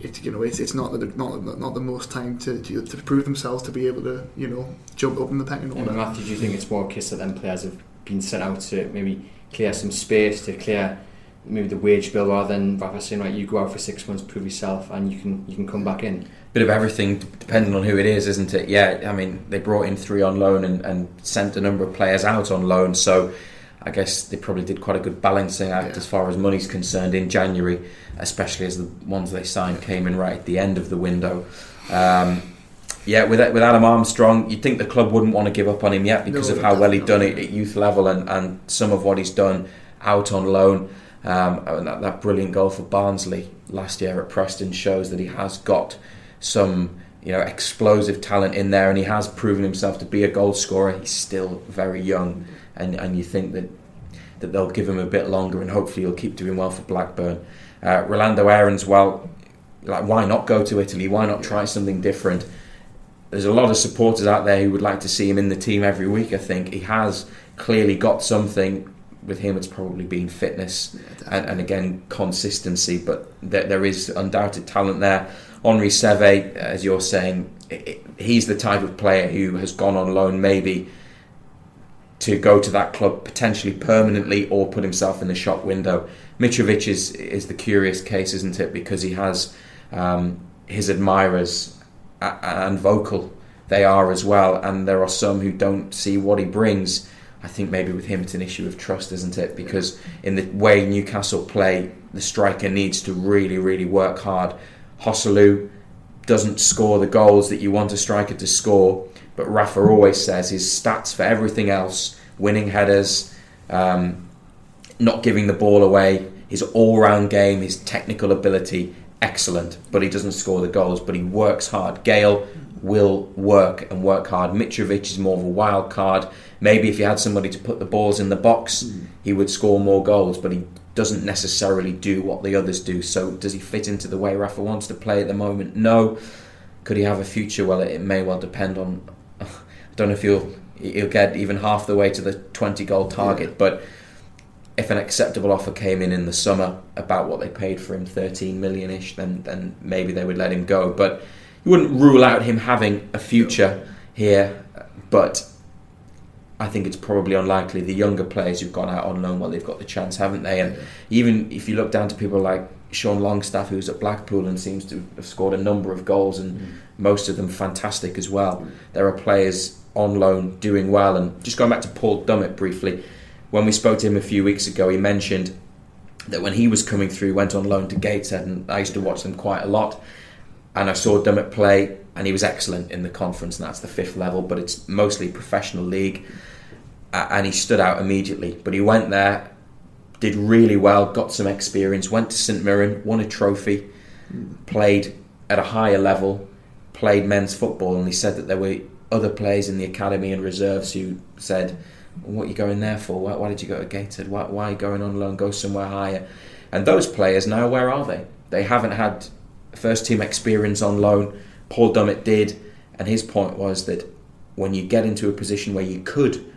it you know it's, it's not the not not the most time to, to to prove themselves to be able to you know jump up in the pecking order. Matthew, do you think it's more a case that them players have been sent out to maybe clear some space to clear maybe the wage bill rather than Rafa saying right you go out for six months prove yourself and you can you can come back in bit of everything depending on who it is, isn't it? Yeah, I mean they brought in three on loan and, and sent a number of players out on loan, so I guess they probably did quite a good balancing act Yeah. as far as money's concerned in January, especially as the ones they signed came in right at the end of the window. Um, yeah, with with Adam Armstrong, you'd think the club wouldn't want to give up on him yet because No, of how well he'd done it at youth level and, and some of what he's done out on loan. Um, and that, that brilliant goal for Barnsley last year at Preston shows that he has got some you know explosive talent in there, and he has proven himself to be a goal scorer. He's still very young, and and you think that that they'll give him a bit longer, and hopefully he'll keep doing well for Blackburn. Uh, Rolando Aarons, well, like why not go to Italy? Why not try something different? There's a lot of supporters out there who would like to see him in the team every week. I think he has clearly got something. With him, it's probably been fitness and, and again consistency, but there, there is undoubted talent there. Henri Saivet, as you're saying, i i he's the type of player who has gone on loan maybe to go to that club potentially permanently or put himself in the shop window. Mitrovic is is the curious case, isn't it? Because he has um, his admirers and vocal they are as well, and there are some who don't see what he brings. I think maybe with him it's an issue of trust, isn't it? Because in the way Newcastle play, the striker needs to really, really work hard. Joselu doesn't score the goals that you want a striker to score, but Rafa always says his stats for everything else winning headers, um, not giving the ball away, his all round game, his technical ability, excellent, but he doesn't score the goals, but he works hard. Gayle will work and work hard. Mitrovic is more of a wild card. Maybe if you had somebody to put the balls in the box, hmm. he would score more goals, but he doesn't necessarily do what the others do. So does he fit into the way Rafa wants to play at the moment? No. Could he have a future? Well, it, it may well depend on. I don't know if he'll he'll get even half the way to the 20 goal target, Yeah. but if an acceptable offer came in in the summer about what they paid for him, 13 million ish, then then maybe they would let him go. But you wouldn't rule out him having a future here, but I think it's probably unlikely. The younger players who've gone out on loan, well, they've got the chance, haven't they? And even if you look down to people like Sean Longstaff, who's at Blackpool and seems to have scored a number of goals, and mm. most of them fantastic as well. There are players on loan doing well. And just going back to Paul Dummett briefly, when we spoke to him a few weeks ago, he mentioned that when he was coming through, went on loan to Gateshead, and I used to watch them quite a lot. And I saw Dummett play, and he was excellent in the conference, and that's the fifth level, but it's mostly professional league. And he stood out immediately. But he went there, did really well, got some experience, went to St Mirren, won a trophy, played at a higher level, played men's football, and he said that there were other players in the academy and reserves who said, "What are you going there for? Why, why did you go to Gated? Why, why are you going on loan? Go somewhere higher." And those players now, where are they? They haven't had first team experience on loan. Paul Dummett did, and his point was that when you get into a position where you could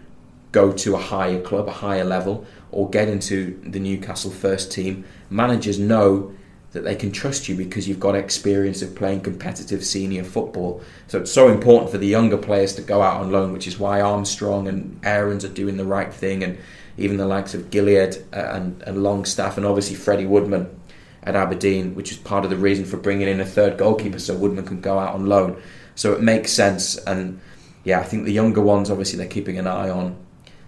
go to a higher club, a higher level, or get into the Newcastle first team, managers know that they can trust you because you've got experience of playing competitive senior football. So it's so important for the younger players to go out on loan, which is why Armstrong and Aarons are doing the right thing, and even the likes of Gilead uh, and, and Longstaff, and obviously Freddie Woodman at Aberdeen, which is part of the reason for bringing in a third goalkeeper so Woodman can go out on loan. So it makes sense, and yeah, I think the younger ones, obviously, they're keeping an eye on.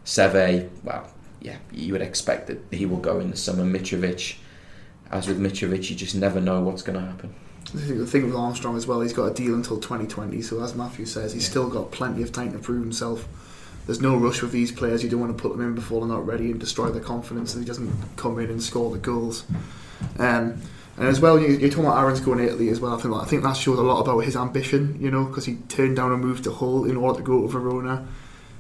Saivet, well, yeah, you would expect that he will go in the summer. Mitrovic, as with Mitrovic, you just never know what's going to happen. The thing with Armstrong as well, he's got a deal until 2020. So as Matthew says, he's Yeah. still got plenty of time to prove himself. There's no rush with these players. You don't want to put them in before they're not ready and destroy their confidence. So he doesn't come in and score the goals. Um, and as well, you, you're talking about Aaron's going to Italy as well. I think, I think that shows a lot about his ambition. You know, because he turned down a move to Hull in order to go to Verona.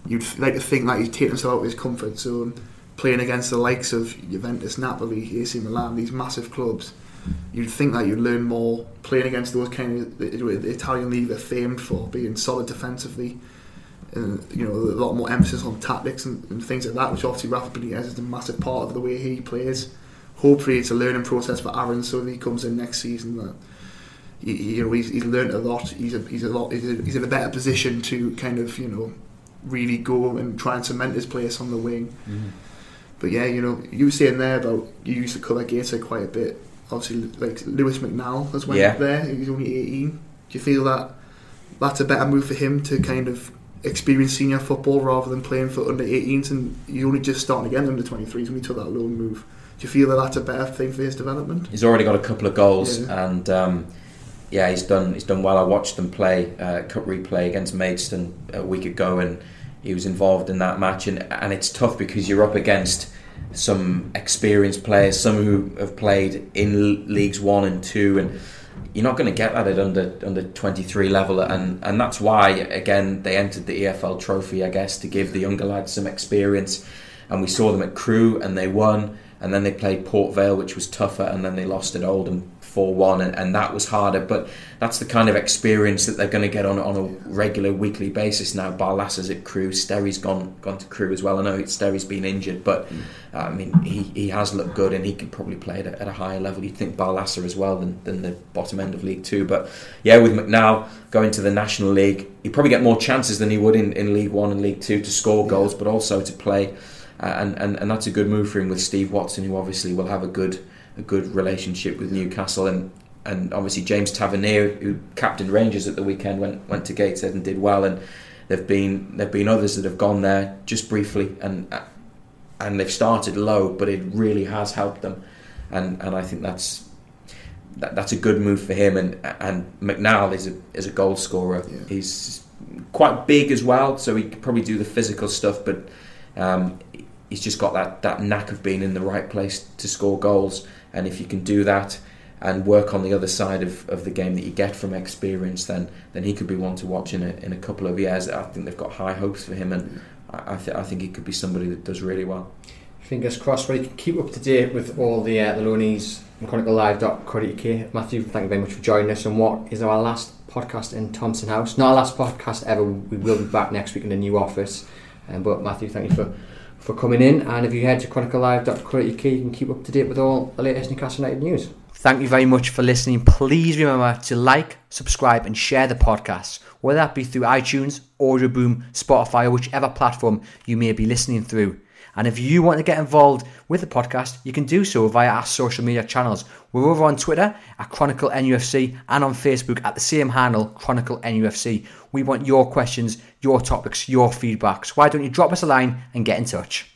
You'd like to think that he's taken himself out of his comfort zone, playing against the likes of Juventus, Napoli, AC Milan, these massive clubs you'd think that you'd learn more playing against those kind of the, the Italian league they're famed for being solid defensively. And, you know, a lot more emphasis on tactics and, and things like that, which obviously Rafa Benitez is a massive part of the way he plays. Hopefully, it's a learning process for Aaron, so that he comes in next season that he- you know he's, he's learned a lot. He's a, he's a lot. He's, a, he's in a better position to kind of you know really go and try and cement his place on the wing. Mm-hmm. But yeah, you know, you were saying there about you used to cover Gator quite a bit. Obviously, like Lewis McNall has went Yeah. up there. He's only eighteen. Do you feel that that's a better move for him to kind of experience senior football rather than playing for under 18s and you're only just starting again under 23s when he took that loan move? Do you feel that that's a better thing for his development? He's already got a couple of goals, Yeah. and um, yeah, he's done. He's done well. I watched them play uh, cup replay against Maidstone a week ago, and he was involved in that match. and And it's tough because you're up against some experienced players, some who have played in leagues one and two, and you're not going to get that at under under 23 level, and and that's why again they entered the EFL Trophy, I guess, to give the younger lads some experience. And we saw them at Crewe, and they won. And then they played Port Vale, which was tougher, and then they lost at Oldham 4 1, and, and that was harder. But that's the kind of experience that they're going to get on, on a regular weekly basis now. Barlaser's at Crewe, Sterry's gone gone to Crewe as well. I know Sterry's been injured, but uh, I mean, he, he has looked good, and he can probably play at a, at a higher level. You'd think Barlassa as well than, than the bottom end of League Two. But yeah, with McNall going to the National League, he'd probably get more chances than he would in, in League One and League Two to score goals, but also to play. Uh, and, and and that's a good move for him with Steve Watson, who obviously will have a good a good relationship with Newcastle, and and obviously James Tavernier, who captained Rangers at the weekend, went went to Gateshead and did well, and there've been there've been others that have gone there just briefly, and uh, and they've started low, but it really has helped them, and and I think that's. That, that's a good move for him, and and McNall is a is a goal scorer. Yeah. He's quite big as well, so he could probably do the physical stuff, but um, he's just got that, that knack of being in the right place to score goals. And if you can do that and work on the other side of, of the game that you get from experience, then then he could be one to watch in a, in a couple of years. I think they've got high hopes for him, and I, th- I think he could be somebody that does really well. Fingers crossed. Well, you can keep up to date with all the uh, the loanies on chroniclelive.co.uk. Matthew, thank you very much for joining us on what is our last podcast in Thomson House. Not our last podcast ever. We will be back next week in the new office. Um, but Matthew, thank you for, for coming in. And if you head to chroniclelive.co.uk, you can keep up to date with all the latest Newcastle United news. Thank you very much for listening. Please remember to like, subscribe, and share the podcast, whether that be through iTunes, Audioboom, Spotify, or whichever platform you may be listening through. And if you want to get involved with the podcast, you can do so via our social media channels. We're over on Twitter at Chronicle NUFC and on Facebook at the same handle, Chronicle NUFC. We want your questions, your topics, your feedbacks. Why don't you drop us a line and get in touch?